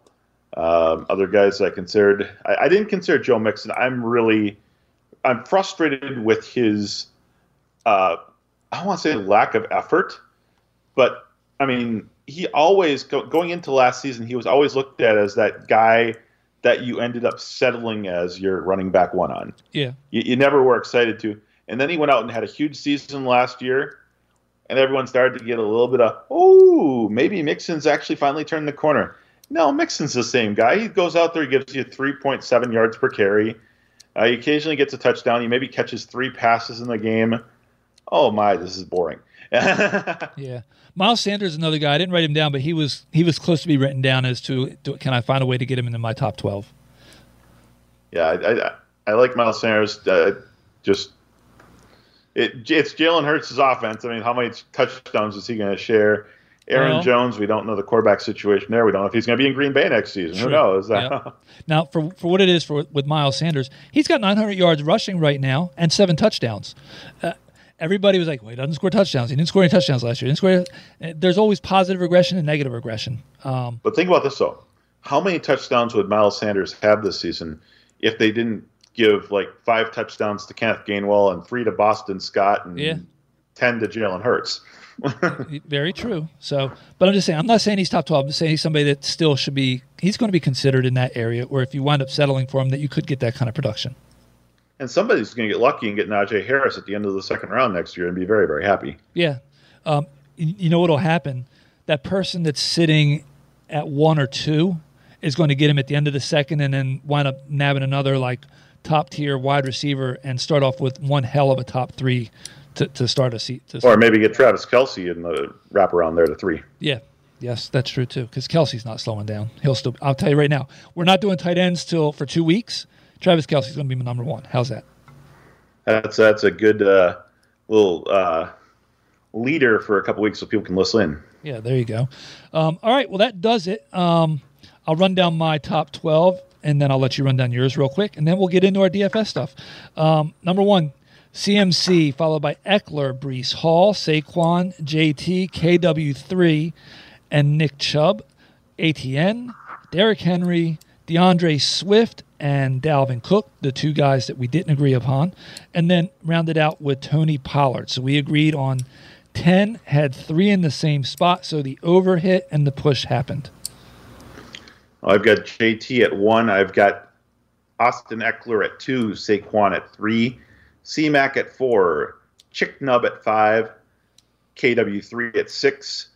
Um, other guys I considered, I, I didn't consider Joe Mixon. I'm really, I'm frustrated with his, uh, I don't want to say lack of effort, but I mean, he always go, going into last season, he was always looked at as that guy that you ended up settling as your running back one on.
Yeah.
You, you never were excited to. And then he went out and had a huge season last year, and everyone started to get a little bit of, oh, maybe Mixon's actually finally turned the corner. No, Mixon's the same guy. He goes out there, he gives you 3.7 yards per carry. Uh, he occasionally gets a touchdown. He maybe catches three passes in the game. Oh my, this is boring. <laughs>
Yeah, Miles Sanders is another guy. I didn't write him down, but he was he was close to be written down as to do, can I find a way to get him into my top twelve?
Yeah, I, I, I like Miles Sanders. Uh, just it, it's Jalen Hurts' offense. I mean, how many touchdowns is he going to share? Aaron
Well-
Jones, we don't know the quarterback situation there. We don't know if he's going to be in Green Bay next season.
True.
Who knows?
Yeah. <laughs> Now, for for what it is for with Miles Sanders, he's got 900 yards rushing right now and seven touchdowns. Uh, everybody was like, "Well, he doesn't score touchdowns. He didn't score any touchdowns last year. He didn't score." There's always positive regression and negative regression. Um,
but think about this though: how many touchdowns would Miles Sanders have this season if they didn't give like five touchdowns to Kenneth Gainwell and three to Boston Scott and
Yeah.
ten to Jalen Hurts? <laughs>
very true. So, but I'm just saying, I'm not saying he's top 12. I'm just saying he's somebody that still should be. He's going to be considered in that area. Where if you wind up settling for him, that you could get that kind of production.
And somebody's going to get lucky and get Najee Harris at the end of the second round next year and be very, very happy.
Yeah. Um, you know what'll happen? That person that's sitting at one or two is going to get him at the end of the second and then wind up nabbing another like top tier wide receiver and start off with one hell of a top three to, to start a seat. To
Or maybe get Travis Kelce in the wraparound there to three.
yeah. Yes, that's true too. Because Kelce's not slowing down. He'll still. I'll tell you right now, we're not doing tight ends till for two weeks. Travis Kelce's going to be my number one. How's that?
That's that's a good uh, little uh, leader for a couple weeks so people can listen in.
Yeah, there you go. Um, all right, well that does it. Um, I'll run down my top twelve, and then I'll let you run down yours real quick, and then we'll get into our DFS stuff. Um, number one, CMC, followed by Ekeler, Breece Hall, Saquon, JT, KW3, and Nick Chubb, ATN, Derrick Henry, D'Andre Swift, and Dalvin Cook, the two guys that we didn't agree upon, and then rounded out with Tony Pollard. So we agreed on 10, had three in the same spot, so the over hit and the push happened.
I've got JT at one. I've got Austin Ekeler at two. Saquon at three. CMAC at four. Chick Nub at five. KW3 at six.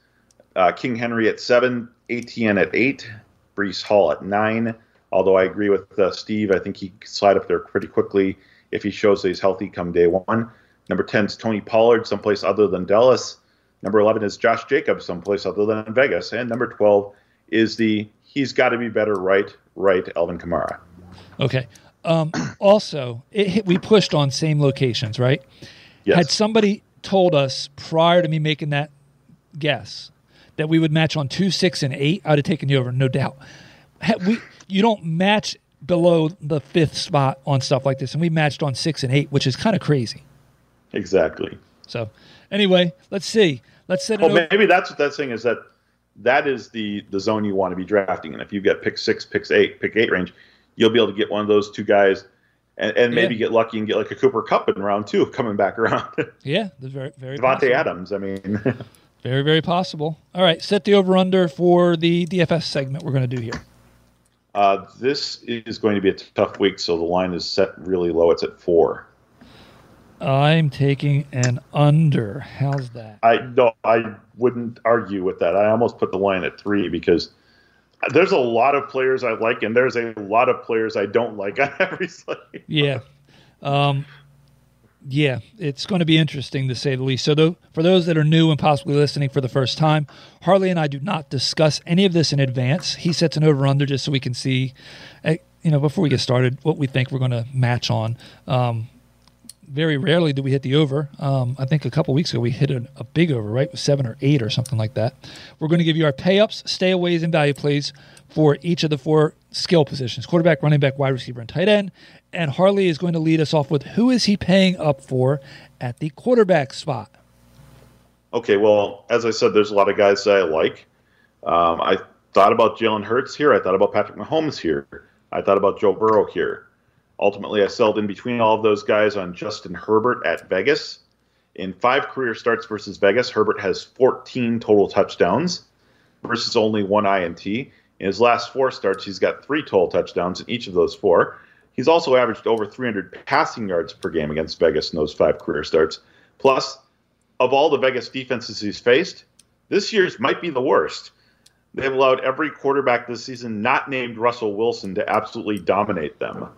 Uh, King Henry at seven. ATN at eight. Breece Hall at nine. Although I agree with uh, Steve, I think he could slide up there pretty quickly if he shows that he's healthy come day one. Number 10 is Tony Pollard, someplace other than Dallas. Number 11 is Josh Jacobs, someplace other than Vegas. And number 12 is the he's got to be better right, right, Alvin Kamara.
Okay. Um, <clears throat> also, it hit, we pushed on same locations, right?
Yes.
Had somebody told us prior to me making that guess that we would match on two, six, and eight, I'd have taken you over, no doubt. We, you don't match below the fifth spot on stuff like this, and we matched on six and eight, which is kind of crazy.
Exactly.
So, anyway, let's see. Let's set over.
maybe that's what that's saying is that that is the the zone you want to be drafting and If you get pick six, pick eight, pick eight range, you'll be able to get one of those two guys. and, and maybe
Yeah.
get lucky and get like a Cooper Kupp in round two <laughs> coming back around. <laughs>
Yeah, very very
Davante
possible.
Adams. I mean, <laughs>
Very very possible. All right, set the over under for the DFS segment we're going to do here.
Uh, this is going to be a tough week, so the line is set really low. It's at four.
I'm taking an under. How's that?
I no, I wouldn't argue with that. I almost put the line at three because there's a lot of players I like, and there's a lot of players I don't like on <laughs> every slate.
Yeah. Um, yeah, it's going to be interesting to say the least. So, though, for those that are new and possibly listening for the first time, Harley and I do not discuss any of this in advance. He sets an over under just so we can see, eh, you know, before we get started, what we think we're going to match on. Um, very rarely do we hit the over. Um, I think a couple weeks ago we hit a, a big over, right? With seven or eight or something like that. We're going to give you our pay ups, stayaways, and value plays for each of the four skill positions quarterback, running back, wide receiver, and tight end. And Harley is going to lead us off with who is he paying up for at the quarterback spot?
Okay, well, as I said, there's a lot of guys that I like. Um, I thought about Jalen Hurts here. I thought about Patrick Mahomes here. I thought about Joe Burrow here. Ultimately, I settled in between all of those guys on Justin Herbert at Vegas. In five career starts versus Vegas, Herbert has 14 total touchdowns versus only one INT. In his last four starts, he's got three total touchdowns in each of those four. He's also averaged over 300 passing yards per game against Vegas in those five career starts. Plus, of all the Vegas defenses he's faced, this year's might be the worst. They've allowed every quarterback this season not named Russell Wilson to absolutely dominate them.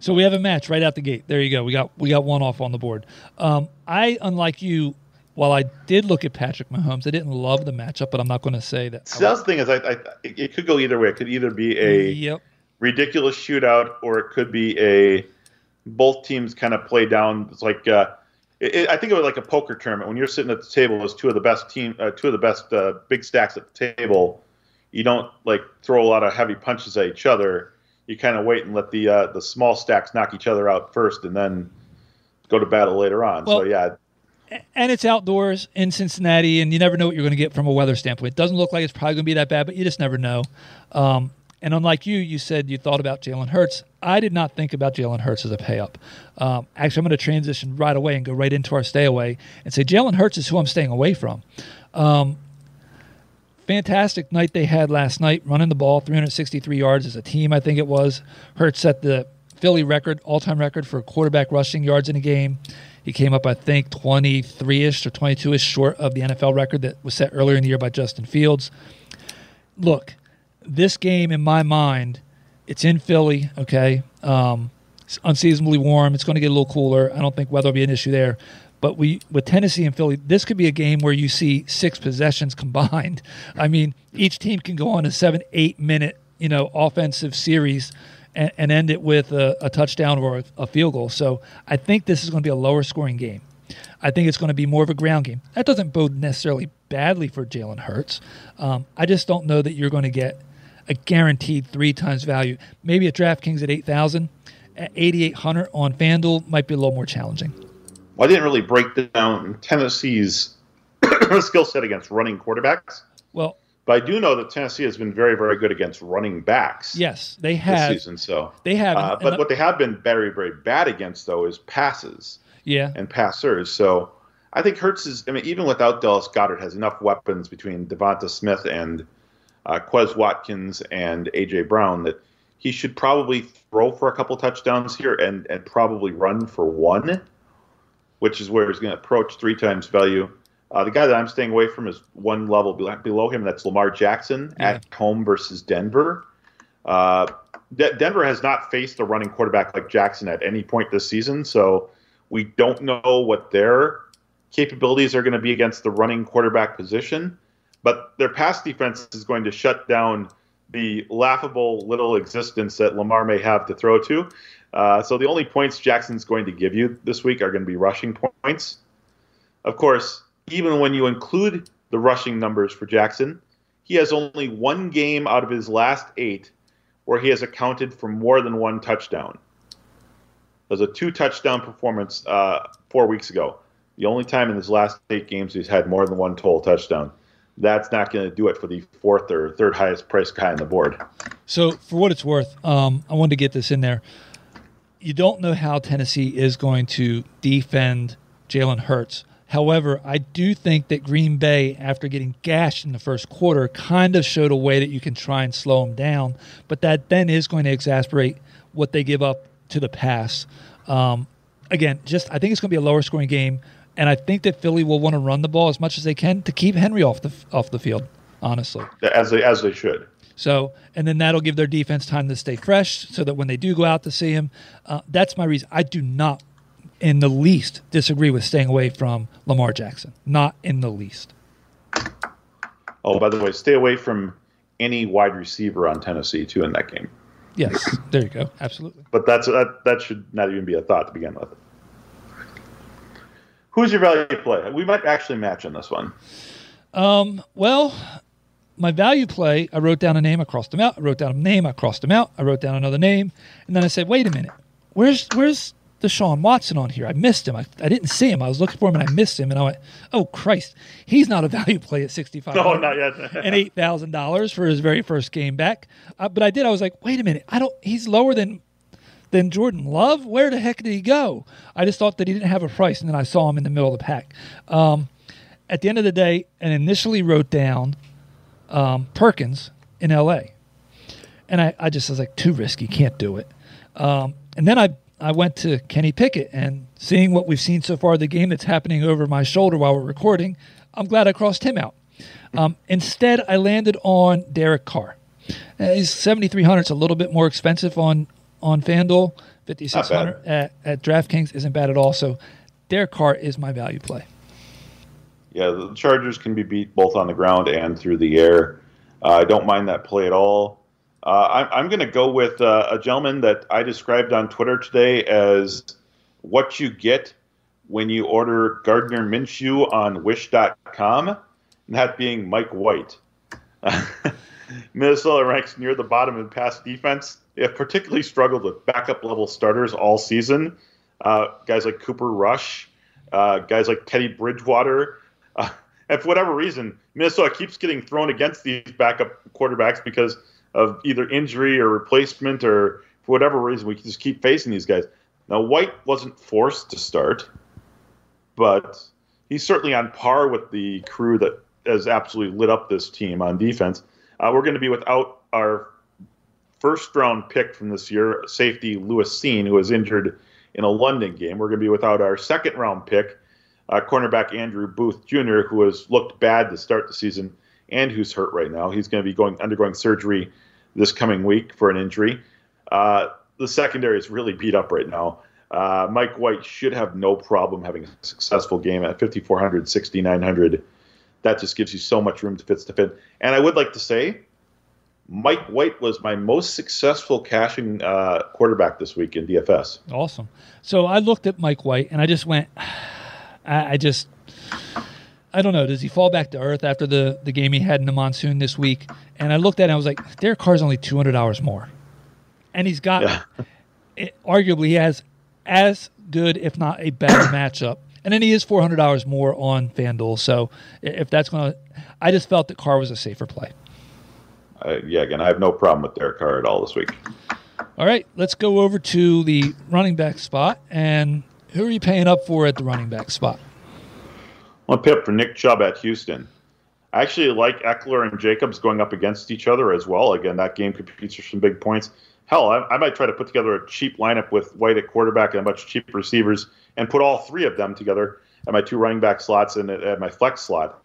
So we have a match right out the gate. There you go. We got we got one off on the board. Um, I, unlike you, while I did look at Patrick Mahomes, I didn't love the matchup, but I'm not going to say that.
So that's the thing is, I, I, it could go either way. It could either be a
Yep.
ridiculous shootout, or it could be a both teams kind of play down. It's like uh, it, I think of it like a poker tournament. When you're sitting at the table as two of the best team, uh, two of the best uh, big stacks at the table, you don't like throw a lot of heavy punches at each other. You kind of wait and let the uh, the small stacks knock each other out first, and then go to battle later on. so yeah,
and it's outdoors in Cincinnati, and you never know what you're going to get from a weather standpoint. It doesn't look like it's probably going to be that bad, but you just never know. Um, and unlike you, you said you thought about Jalen Hurts. I did not think about Jalen Hurts as a pay up. Um, actually, I'm going to transition right away and go right into our stay away and say Jalen Hurts is who I'm staying away from. Um, fantastic night they had last night, running the ball, 363 yards as a team, I think it was. Hurts set the Philly record, all time record for quarterback rushing yards in a game. He came up, I think, 23 ish or 22 ish short of the NFL record that was set earlier in the year by Justin Fields. Look, this game, in my mind, it's in Philly, okay? Um, it's unseasonably warm. It's going to get a little cooler. I don't think weather will be an issue there. But we with Tennessee and Philly, this could be a game where you see six possessions <laughs> combined. I mean, each team can go on a seven, eight minute, you know, offensive series and, and end it with a, a touchdown or a, a field goal. So I think this is going to be a lower scoring game. I think it's going to be more of a ground game. That doesn't bode necessarily badly for Jalen Hurts. Um, I just don't know that you're going to get a guaranteed three times value. Maybe at DraftKings at 8,000, at 8,800 on FanDuel might be a little more challenging.
Well, I didn't really break down Tennessee's <coughs> skill set against running quarterbacks,
Well,
but I do know that Tennessee has been very, very good against running backs
yes, they have.
this season. So,
They have.
uh, but what they have been very, very bad against though is passes
yeah,
and passers. So, I think Hurts is. I mean, even without Dallas Goedert, has enough weapons between Devonta Smith and uh, Quez Watkins and AJ Brown that he should probably throw for a couple touchdowns here and and probably run for one, which is where he's going to approach three times value. Uh, the guy that I'm staying away from is one level below him. That's Lamar Jackson
Yeah.
at home versus Denver. Uh, De- Denver has not faced a running quarterback like Jackson at any point this season, so we don't know what their capabilities are going to be against the running quarterback position. But their pass defense is going to shut down the laughable little existence that Lamar may have to throw to. Uh, so the only points Jackson's going to give you this week are going to be rushing points. Of course, even when you include the rushing numbers for Jackson, he has only one game out of his last eight where he has accounted for more than one touchdown. There's a two touchdown performance uh, four weeks ago. The only time in his last eight games he's had more than one total touchdown. That's not going to do it for the fourth or third highest priced guy on the board.
So, for what it's worth, um, I wanted to get this in there. you don't know how Tennessee is going to defend Jalen Hurts. However, I do think that Green Bay, after getting gashed in the first quarter, kind of showed a way that you can try and slow them down. But that then is going to exasperate what they give up to the pass. Um, again, just I think it's going to be a lower scoring game, and I think that Philly will want to run the ball as much as they can to keep Henry off the off the field. Honestly,
as they as they should.
So, and then that'll give their defense time to stay fresh, so that when they do go out to see him, uh, that's my reason. I do not in the least disagree with staying away from Lamar Jackson. Not in the least.
Oh, by the way, stay away from any wide receiver on Tennessee too in that game.
Yes, <laughs> there you go. Absolutely.
But that's that that should not even be a thought to begin with. Who's your value play? We might actually match in this one.
Um, well, my value play, I wrote down a name, I crossed them out. I wrote down a name, I crossed them out. I wrote down another name, and then I said, "Wait a minute, where's where's Deshaun Watson on here. I missed him. I, I didn't see him. I was looking for him and I missed him. And I went, oh, Christ, he's not a value play at 65
No, not yet.
and $8,000 for his very first game back. Uh, but I did. I was like, wait a minute. I don't, he's lower than than Jordan Love. Where the heck did he go? I just thought that he didn't have a price. And then I saw him in the middle of the pack. Um, at the end of the day, and initially wrote down um, Perkins in LA. And I, I just was like, too risky, can't do it. Um, and then I I went to Kenny Pickett and seeing what we've seen so far the game that's happening over my shoulder while we're recording, I'm glad I crossed him out. Um, instead, I landed on Derek Carr. Uh, he's 7,300. It's a little bit more expensive on on FanDuel. 5,600 at, at DraftKings isn't bad at all. So Derek Carr is my value play.
Yeah, the Chargers can be beat both on the ground and through the air. Uh, I don't mind that play at all. Uh, I'm, I'm going to go with uh, a gentleman that I described on Twitter today as what you get when you order Gardner Minshew on Wish.com, and that being Mike White. <laughs> Minnesota ranks near the bottom in pass defense. They have particularly struggled with backup level starters all season. Uh, guys like Cooper Rush, uh, guys like Teddy Bridgewater. Uh, and for whatever reason, Minnesota keeps getting thrown against these backup quarterbacks because – of either injury or replacement or for whatever reason, we can just keep facing these guys. Now, White wasn't forced to start, but he's certainly on par with the crew that has absolutely lit up this team on defense. Uh, we're going to be without our first round pick from this year, safety Lewis Cine, who was injured in a London game. We're going to be without our second round pick, uh, cornerback Andrew Booth Jr., who has looked bad to start the season and who's hurt right now. He's going to be going undergoing surgery this coming week for an injury. Uh, the secondary is really beat up right now. Uh, Mike White should have no problem having a successful game at 5,400, 6,900. That just gives you so much room to fit to fit. And I would like to say, Mike White was my most successful cashing uh, quarterback this week in DFS.
Awesome. So I looked at Mike White and I just went, <sighs> I, I just I don't know. Does he fall back to earth after the, the game he had in the monsoon this week? And I looked at it and I was like, Derek Carr's only two hundred dollars more, and he's got yeah. <laughs> it, arguably he has as good, if not a better <clears throat> matchup. And then he is four hundred dollars more on FanDuel. So if that's going to, I just felt that Carr was a safer play.
Uh, yeah, again, I have no problem with Derek Carr at all this week.
All right, let's go over to the running back spot. And who are you paying up for at the running back spot?
One pip for Nick Chubb at Houston. I actually like Ekeler and Jacobs going up against each other as well. Again, that game could feature some big points. Hell, I, I, might try to put together a cheap lineup with White at quarterback and a bunch of cheap receivers and put all three of them together at my two running back slots and at my flex slot.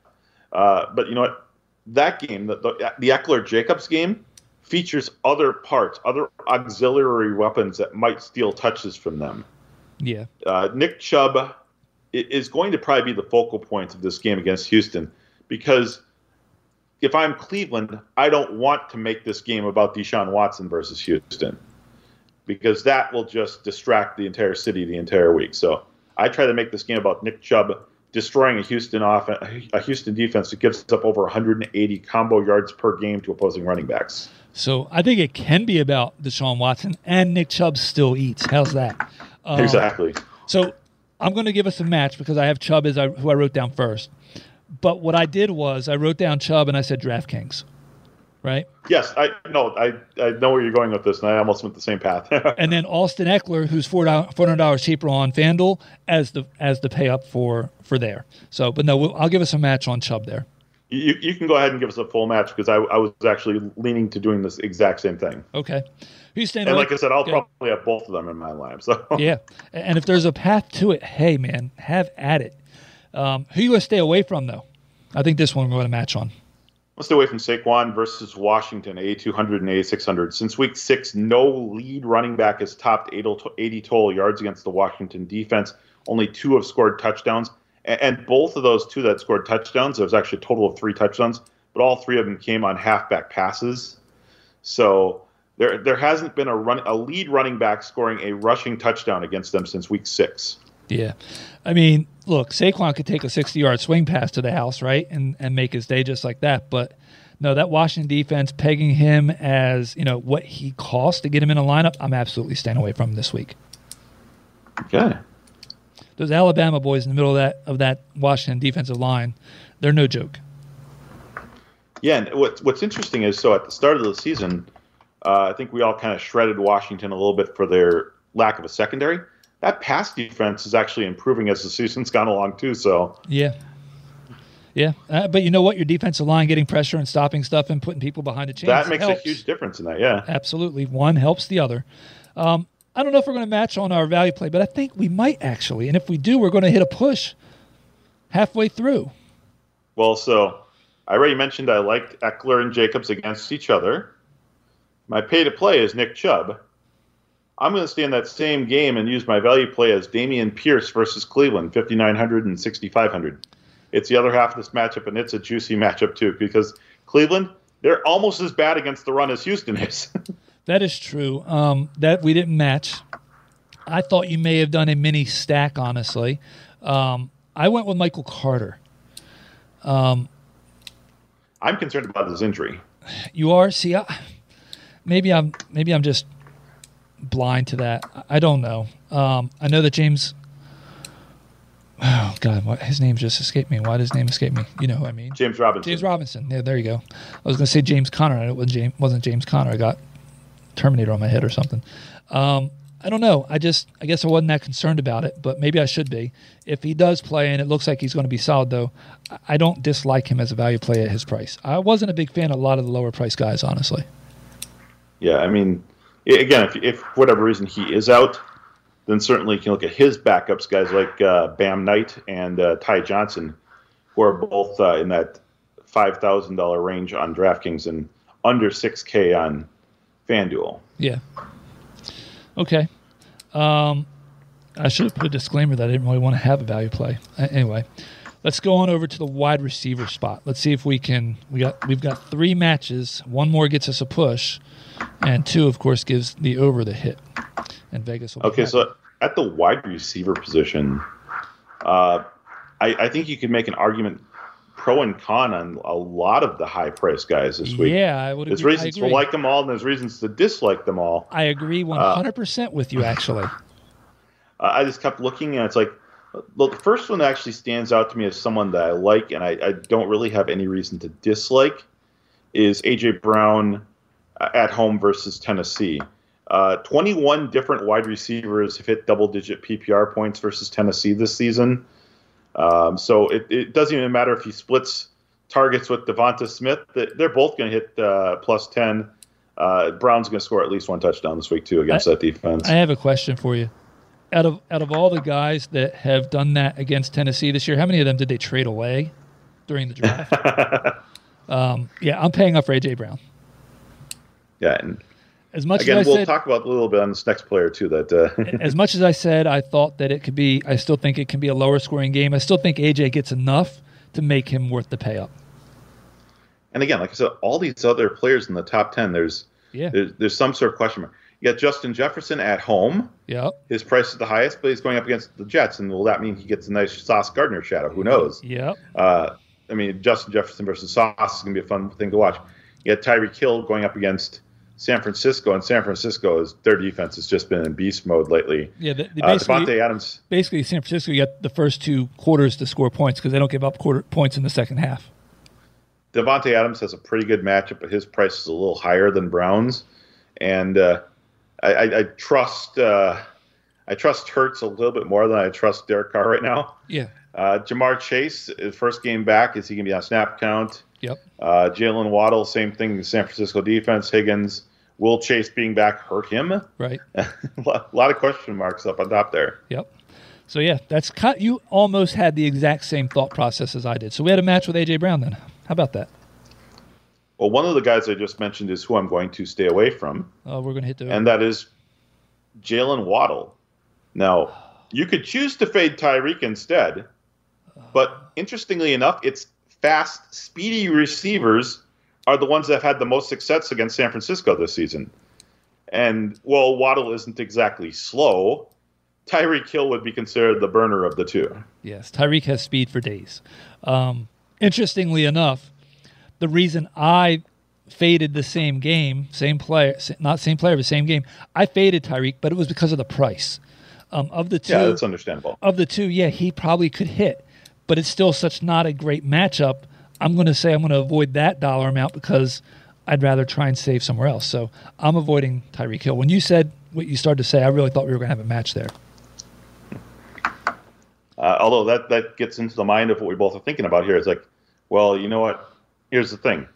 Uh, but you know what? That game, the, the, the Ekeler Jacobs game, features other parts, other auxiliary weapons that might steal touches from them.
Yeah.
Uh, Nick Chubb is going to probably be the focal point of this game against Houston because if I'm Cleveland, I don't want to make this game about Deshaun Watson versus Houston because that will just distract the entire city the entire week. So I try to make this game about Nick Chubb destroying a Houston offense, a Houston defense that gives up over 180 combo yards per game to opposing running backs.
So I think it can be about Deshaun Watson and Nick Chubb still eats. How's that?
Um, exactly.
So I'm going to give us a match because I have Chubb as I, who I wrote down first. But what I did was I wrote down Chubb and I said DraftKings. right?
Yes, I no, I I know where you're going with this, and I almost went the same path. <laughs>
and then Austin Ekeler, who's four hundred dollars cheaper on FanDuel as the as the pay up for for there. So, but no, we'll, I'll give us a match on Chubb there.
You, you can go ahead and give us a full match because I, I was actually leaning to doing this exact same thing.
Okay. Who's staying
And like I said, I'll
Yeah.
probably have both of them in my lineup. So <laughs>
yeah, and if there's a path to it, hey man, have at it. Um, who you to stay away from though? I think this one we're going to match on.
Let's stay away from Saquon versus Washington, A200 and A600. Since week six, no lead running back has topped 80 total yards against the Washington defense. Only two have scored touchdowns. And both of those two that scored touchdowns, there was actually a total of three touchdowns, but all three of them came on halfback passes. So there, there hasn't been a run, a lead running back scoring a rushing touchdown against them since week six.
Yeah, I mean, look, Saquon could take a sixty-yard swing pass to the house, right, and and make his day just like that. But no, that Washington defense pegging him as you know what he costs to get him in a lineup. I'm absolutely staying away from this week.
Okay.
Those Alabama boys in the middle of that of that Washington defensive line, they're no joke.
Yeah, and what's what's interesting is so at the start of the season, uh, I think we all kind of shredded Washington a little bit for their lack of a secondary. That pass defense is actually improving as the season's <laughs> gone along too. So
Yeah. Yeah, uh, but you know what? Your defensive line getting pressure and stopping stuff and putting people behind the chains
that makes
helps.
a huge difference in that. Yeah.
Absolutely, one helps the other. Um, I don't know if we're going to match on our value play, but I think we might actually. And if we do, we're going to hit a push halfway through.
Well, so I already mentioned I liked Ekeler and Jacobs against each other. My pay to play is Nick Chubb. I'm going to stay in that same game and use my value play as Dameon Pierce versus Cleveland, 5,900 and 6,500. It's the other half of this matchup, and it's a juicy <laughs> matchup too because Cleveland, they're almost as bad against the run as Houston is. <laughs>
That is true. Um, that we didn't match. I thought you may have done a mini stack. Honestly, um, I went with Michael Carter.
I'm concerned about his injury.
You are see, I, maybe I'm maybe I'm just blind to that. I don't know. Um, I know that James. Oh God, what, his name just escaped me. Why does his name escape me? You know who I mean.
James Robinson.
James Robinson. Yeah, there you go. I was going to say James Conner. and It wasn't James, wasn't James Conner. I got Terminator on my head or something. Um, I don't know. I just, I guess I wasn't that concerned about it, but maybe I should be. If he does play and it looks like he's going to be solid, though, I- I don't dislike him as a value play at his price. I wasn't a big fan of a lot of the lower price guys, honestly.
Yeah, I mean, again, if, if whatever reason he is out, then certainly you can look at his backups, guys like uh, Bam Knight and uh, Ty Johnson, who are both uh, in that five thousand dollar range on DraftKings and under six K on FanDuel.
Yeah. Okay. Um, I should have put a disclaimer that I didn't really want to have a value play. Anyway, let's go on over to the wide receiver spot. Let's see if we can. We got we've got three matches. One more gets us a push, and two, of course, gives the over the hit. And Vegas will.
Okay, so at the wide receiver position, uh, I, I think you could make an argument pro and con on a lot of the high price guys this week.
yeah, I would.
There's
Agree. I
reasons to like them all, and there's reasons to dislike them all.
I agree one hundred percent with you. Actually,
Uh, <laughs> I just kept looking, and it's like, look, the first one that actually stands out to me as someone that I like, and I, I don't really have any reason to dislike, is AJ Brown uh, at home versus Tennessee. Uh, 21 different wide receivers have hit double-digit PPR points versus Tennessee this season. Um, so it, it doesn't even matter if he splits targets with Devonta Smith; they're both going to hit uh, plus 10. Uh, Brown's going to score at least one touchdown this week too against that defense.
I have a question for you. Out of out of all the guys that have done that against Tennessee this year, how many of them did they trade away during the draft? <laughs> um, yeah, I'm paying up for AJ Brown.
yeah, and
As much
Again,
as I
we'll
said,
talk about a little bit on this next player too. That uh, <laughs>
as much as I said, I thought that it could be. I still think it can be a lower scoring game. I still think AJ gets enough to make him worth the pay up.
and again, like I said, all these other players in the top ten, there's
Yeah.
there's, there's some sort of question mark. You got Justin Jefferson at home.
Yep.
His price is the highest, but he's going up against the Jets, and will that mean he gets a nice Sauce Gardner shadow? Who knows?
Yep.
Uh, I mean, Justin Jefferson versus Sauce is going to be a fun thing to watch. You got Tyreek Hill going up against San Francisco, and San Francisco is their defense has just been in beast mode lately.
Yeah. They, they
Uh,
basically,
Davante Adams,
basically, San Francisco got the first two quarters to score points because they don't give up quarter points in the second half.
Davante Adams has a pretty good matchup, but his price is a little higher than Brown's, and uh, I, I, I, trust uh, I trust Hurts a little bit more than I trust Derek Carr right now.
Yeah.
Uh, Ja'Marr Chase, first game back, is he going to be on snap count?
Yep.
Uh, Jaylen Waddle, same thing. The San Francisco defense. Higgins, will Chase being back hurt him?
Right. <laughs>
a lot of question marks up on top there.
Yep. So yeah, that's cut. You almost had the exact same thought process as I did. So we had a match with AJ Brown then. How about that?
Well, one of the guys I just mentioned is who I'm going to stay away from.
Oh, we're going to hit the.
And that is Jaylen Waddle. Now, you could choose to fade Tyreek instead, but interestingly enough, it's fast, speedy receivers are the ones that have had the most success against San Francisco this season. And while Waddle isn't exactly slow, Tyreek Hill would be considered the burner of the two.
Yes, Tyreek has speed for days. Um, interestingly enough, the reason I faded the same game, same player, not same player, but same game, I faded Tyreek, but it was because of the price. Um, of the two,
yeah, that's understandable.
Of the two, yeah, he probably could hit, but it's still such not a great matchup. I'm going to say I'm going to avoid that dollar amount because I'd rather try and save somewhere else. So I'm avoiding Tyreek Hill. When you said what you started to say, I really thought we were going to have a match there.
Uh, although that that gets into the mind of what we both are thinking about here. It's like, well, you know what? Here's the thing: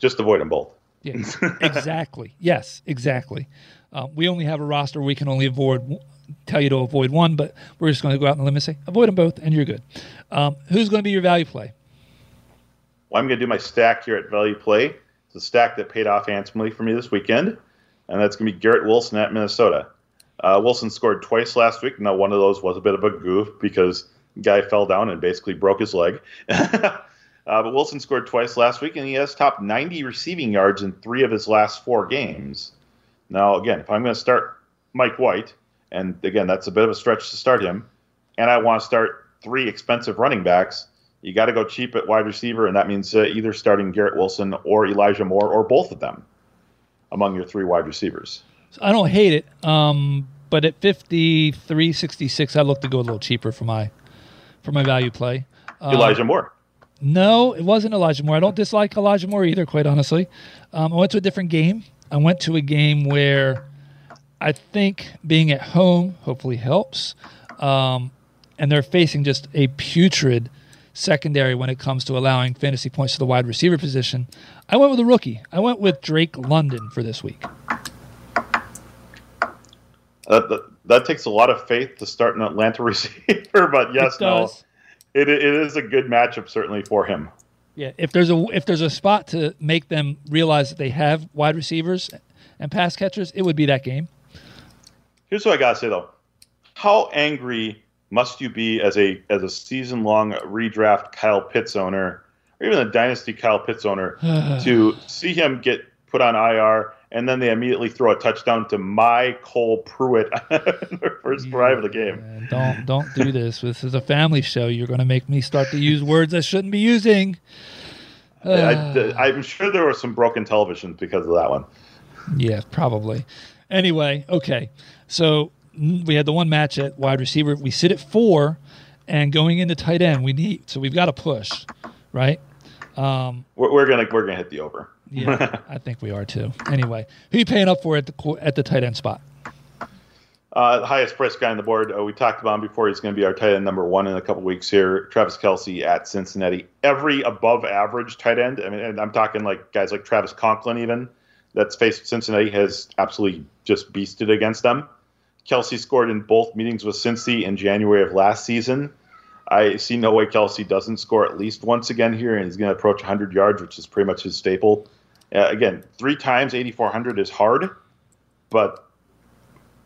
just avoid them both.
Yeah, <laughs> exactly. yes, exactly. Um, we only have a roster we can only avoid tell you to avoid one, but we're just going to go out on the limb and say avoid them both, and you're good. Um, who's going to be your value play?
Well, I'm going to do my stack here at value play. It's a stack that paid off handsomely for me this weekend, and that's going to be Garrett Wilson at Minnesota. Uh, Wilson scored twice last week. Now, one of those was a bit of a goof because guy fell down and basically broke his leg. <laughs> uh, but Wilson scored twice last week, and he has topped 90 receiving yards in three of his last four games. Now, again, if I'm going to start Mike White, and again, that's a bit of a stretch to start him, and I want to start three expensive running backs, you got to go cheap at wide receiver, and that means uh, either starting Garrett Wilson or Elijah Moore or both of them among your three wide receivers.
So I don't hate it, um, but at fifty three sixty six, I look to go a little cheaper for my for my value play.
Um, Elijah Moore.
No, it wasn't Elijah Moore. I don't dislike Elijah Moore either, quite honestly. Um, I went to a different game. I went to a game where I think being at home hopefully helps. Um, and they're facing just a putrid secondary when it comes to allowing fantasy points to the wide receiver position. I went with a rookie. I went with Drake London for this week.
That, that, that takes a lot of faith to start an Atlanta <laughs> receiver, but yes, no, it, it is a good matchup certainly for him.
Yeah, if there's a if there's a spot to make them realize that they have wide receivers and pass catchers, it would be that game.
Here's what I gotta say though: How angry must you be as a as a season long redraft Kyle Pitts owner, or even a dynasty Kyle Pitts owner, <sighs> to see him get put on IR and then they immediately throw a touchdown to MyCole Pruitt in <laughs> their first yeah, drive of the game.
Don't don't do this. This is a family show. You're going to make me start to use words I shouldn't be using.
I, am sure there were some broken televisions because of that one.
Yeah, probably. Anyway, okay. So we had the one match at wide receiver. We sit at four, and going into tight end, we need so we've got to push, right?
Um, we're, we're, gonna we're gonna hit the over.
Yeah, <laughs> I think we are too. Anyway, who are you paying up for at the at the tight end spot?
Uh, the highest price guy on the board. Uh, we talked about him before. He's going to be our tight end number one in a couple weeks here. Travis Kelce at Cincinnati. Every above average tight end. I mean, I'm talking like guys like Travis Conklin, even that's faced Cincinnati has absolutely just beasted against them. Kelce scored in both meetings with Cincy in January of last season. I see no way Kelce doesn't score at least once again here, and he's going to approach 100 yards, which is pretty much his staple. Uh, again, three times 8,400 is hard, but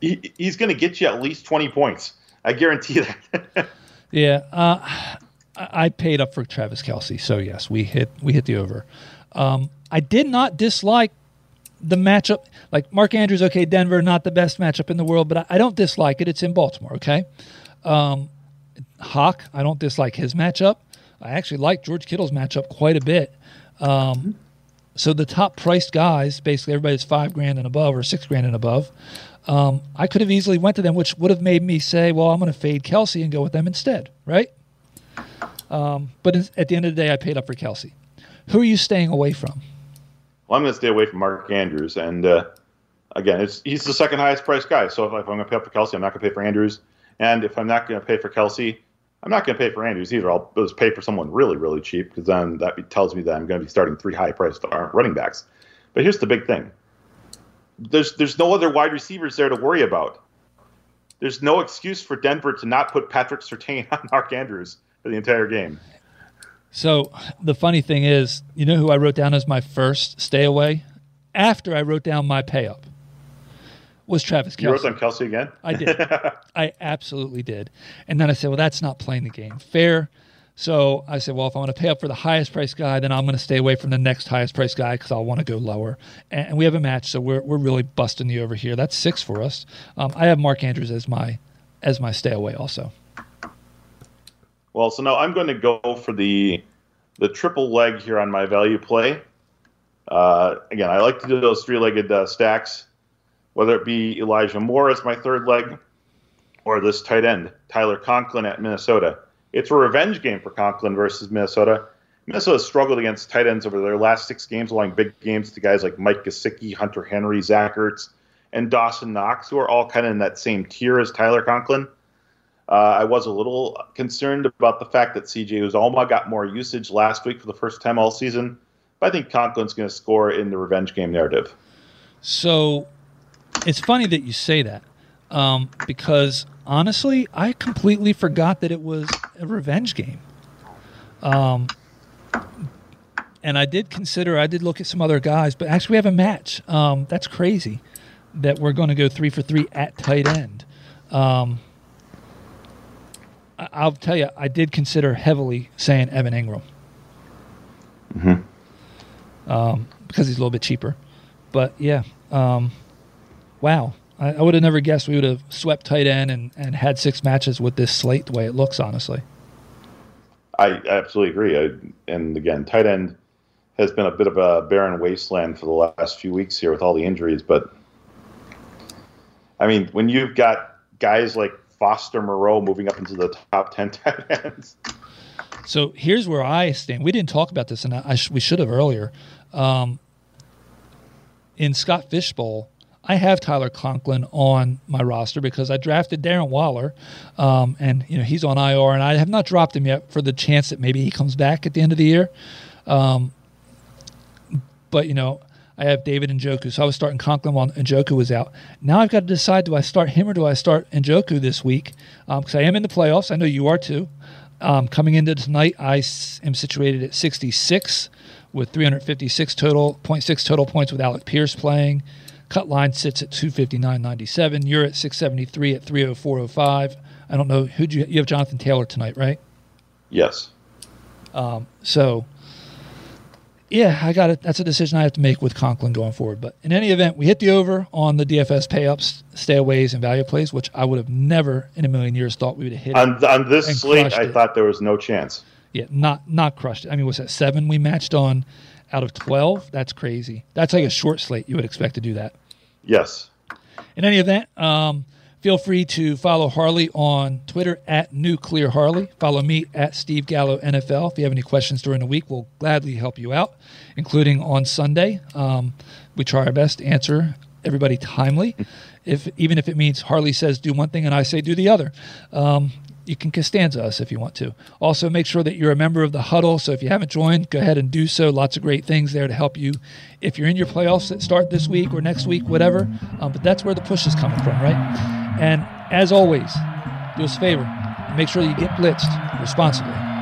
he, he's going to get you at least 20 points. I guarantee that. <laughs>
yeah, uh, I paid up for Travis Kelce. so yes, we hit we hit the over. Um, I did not dislike the matchup. Like Mark Andrews, okay, Denver, not the best matchup in the world, but I, I don't dislike it. It's in Baltimore, okay. Um, Hawk, I don't dislike his matchup. I actually like George Kittle's matchup quite a bit. Um, so the top priced guys, basically everybody's five grand and above or six grand and above. Um, I could have easily went to them, which would have made me say, "Well, I'm going to fade Kelce and go with them instead," right? Um, but at the end of the day, I paid up for Kelce. Who are you staying away from?
Well, I'm going to stay away from Mark Andrews, and uh, again, he's the second highest priced guy. So if, if I'm going to pay up for Kelce, I'm not going to pay for Andrews, and if I'm not going to pay for Kelce, I'm not going to pay for Andrews either. I'll just pay for someone really, really cheap because then that tells me that I'm going to be starting three high priced uh, running backs. But here's the big thing: there's there's no other wide receivers there to worry about. There's no excuse for Denver to not put Patrick Surtain <laughs> on Mark Andrews for the entire game.
So the funny thing is, you know who I wrote down as my first stay away after I wrote down my pay up was Travis Kelce.
You wrote down Kelce again?
I did. <laughs> I absolutely did. And then I said, well, that's not playing the game fair. So I said, well, if I want to pay up for the highest price guy, then I'm going to stay away from the next highest price guy because I'll want to go lower. And we have a match, so we're, we're really busting the over here. That's six for us. Um, I have Mark Andrews as my as my stay away also.
Well, so now I'm going to go for the the triple leg here on my value play. Uh, again, I like to do those three-legged uh, stacks, whether it be Elijah Moore as my third leg or this tight end Tyler Conklin at Minnesota. It's a revenge game for Conklin versus Minnesota. Minnesota struggled against tight ends over their last six games, allowing big games to guys like Mike Gesicki, Hunter Henry, Zach Ertz, and Dawson Knox, who are all kind of in that same tier as Tyler Conklin. Uh, I was a little concerned about the fact that CJ Uzomah got more usage last week for the first time all season, but I think Conklin's going to score in the revenge game narrative.
So it's funny that you say that um, because honestly, I completely forgot that it was a revenge game. Um, and I did consider, I did look at some other guys, but actually we have a match. Um, that's crazy that we're going to go three for three at tight end. Um, I, I'll tell you, I did consider heavily saying Evan Engram.
Mm-hmm.
Um, because he's a little bit cheaper. But yeah, um, wow. I, I would have never guessed we would have swept tight end and, and had six matches with this slate the way it looks, honestly.
I absolutely agree. I, and again, tight end has been a bit of a barren wasteland for the last few weeks here with all the injuries. But I mean, when you've got guys like Foster Moreau moving up into the top 10 <laughs> tight ends.
So here's where I stand. We didn't talk about this, and I sh- we should have earlier. Um, in Scott Fishbowl, I have Tyler Conklin on my roster because I drafted Darren Waller, um, and you know he's on IR, and I have not dropped him yet for the chance that maybe he comes back at the end of the year. Um, but you know, I have David Njoku, so I was starting Conklin while Njoku was out. Now I've got to decide: do I start him or do I start Njoku this week? Because um, I am in the playoffs. I know you are too. Um, coming into tonight, I am situated at 66 with 356 total, 0.6 total points with Alec Pierce playing. Cut line sits at 259.97. You're at 673 at 304.05. I don't know who you you have Jonathan Taylor tonight, right?
Yes.
Um, so yeah, I got it. That's a decision I have to make with Conklin going forward. But in any event, we hit the over on the DFS payups, stayaways, and value plays, which I would have never in a million years thought we would have hit.
On, on this slate, I it. thought there was no chance.
Yeah, not not crushed it. I mean, was that seven we matched on out of twelve? That's crazy. That's like a short slate. You would expect to do that.
Yes.
In any event, um, Feel free to follow Harley on Twitter at Nuclear Harley. Follow me at Steve Gallo NFL. If you have any questions during the week, we'll gladly help you out, including on Sunday. Um, we try our best to answer everybody timely, <laughs> if even if it means Harley says do one thing and I say do the other. Um, you can Costanza us if you want to. Also, make sure that you're a member of the huddle. So if you haven't joined, go ahead and do so. Lots of great things there to help you if you're in your playoffs that start this week or next week, whatever. Um, but that's where the push is coming from, right? And as always, do us a favor make sure you get blitzed responsibly.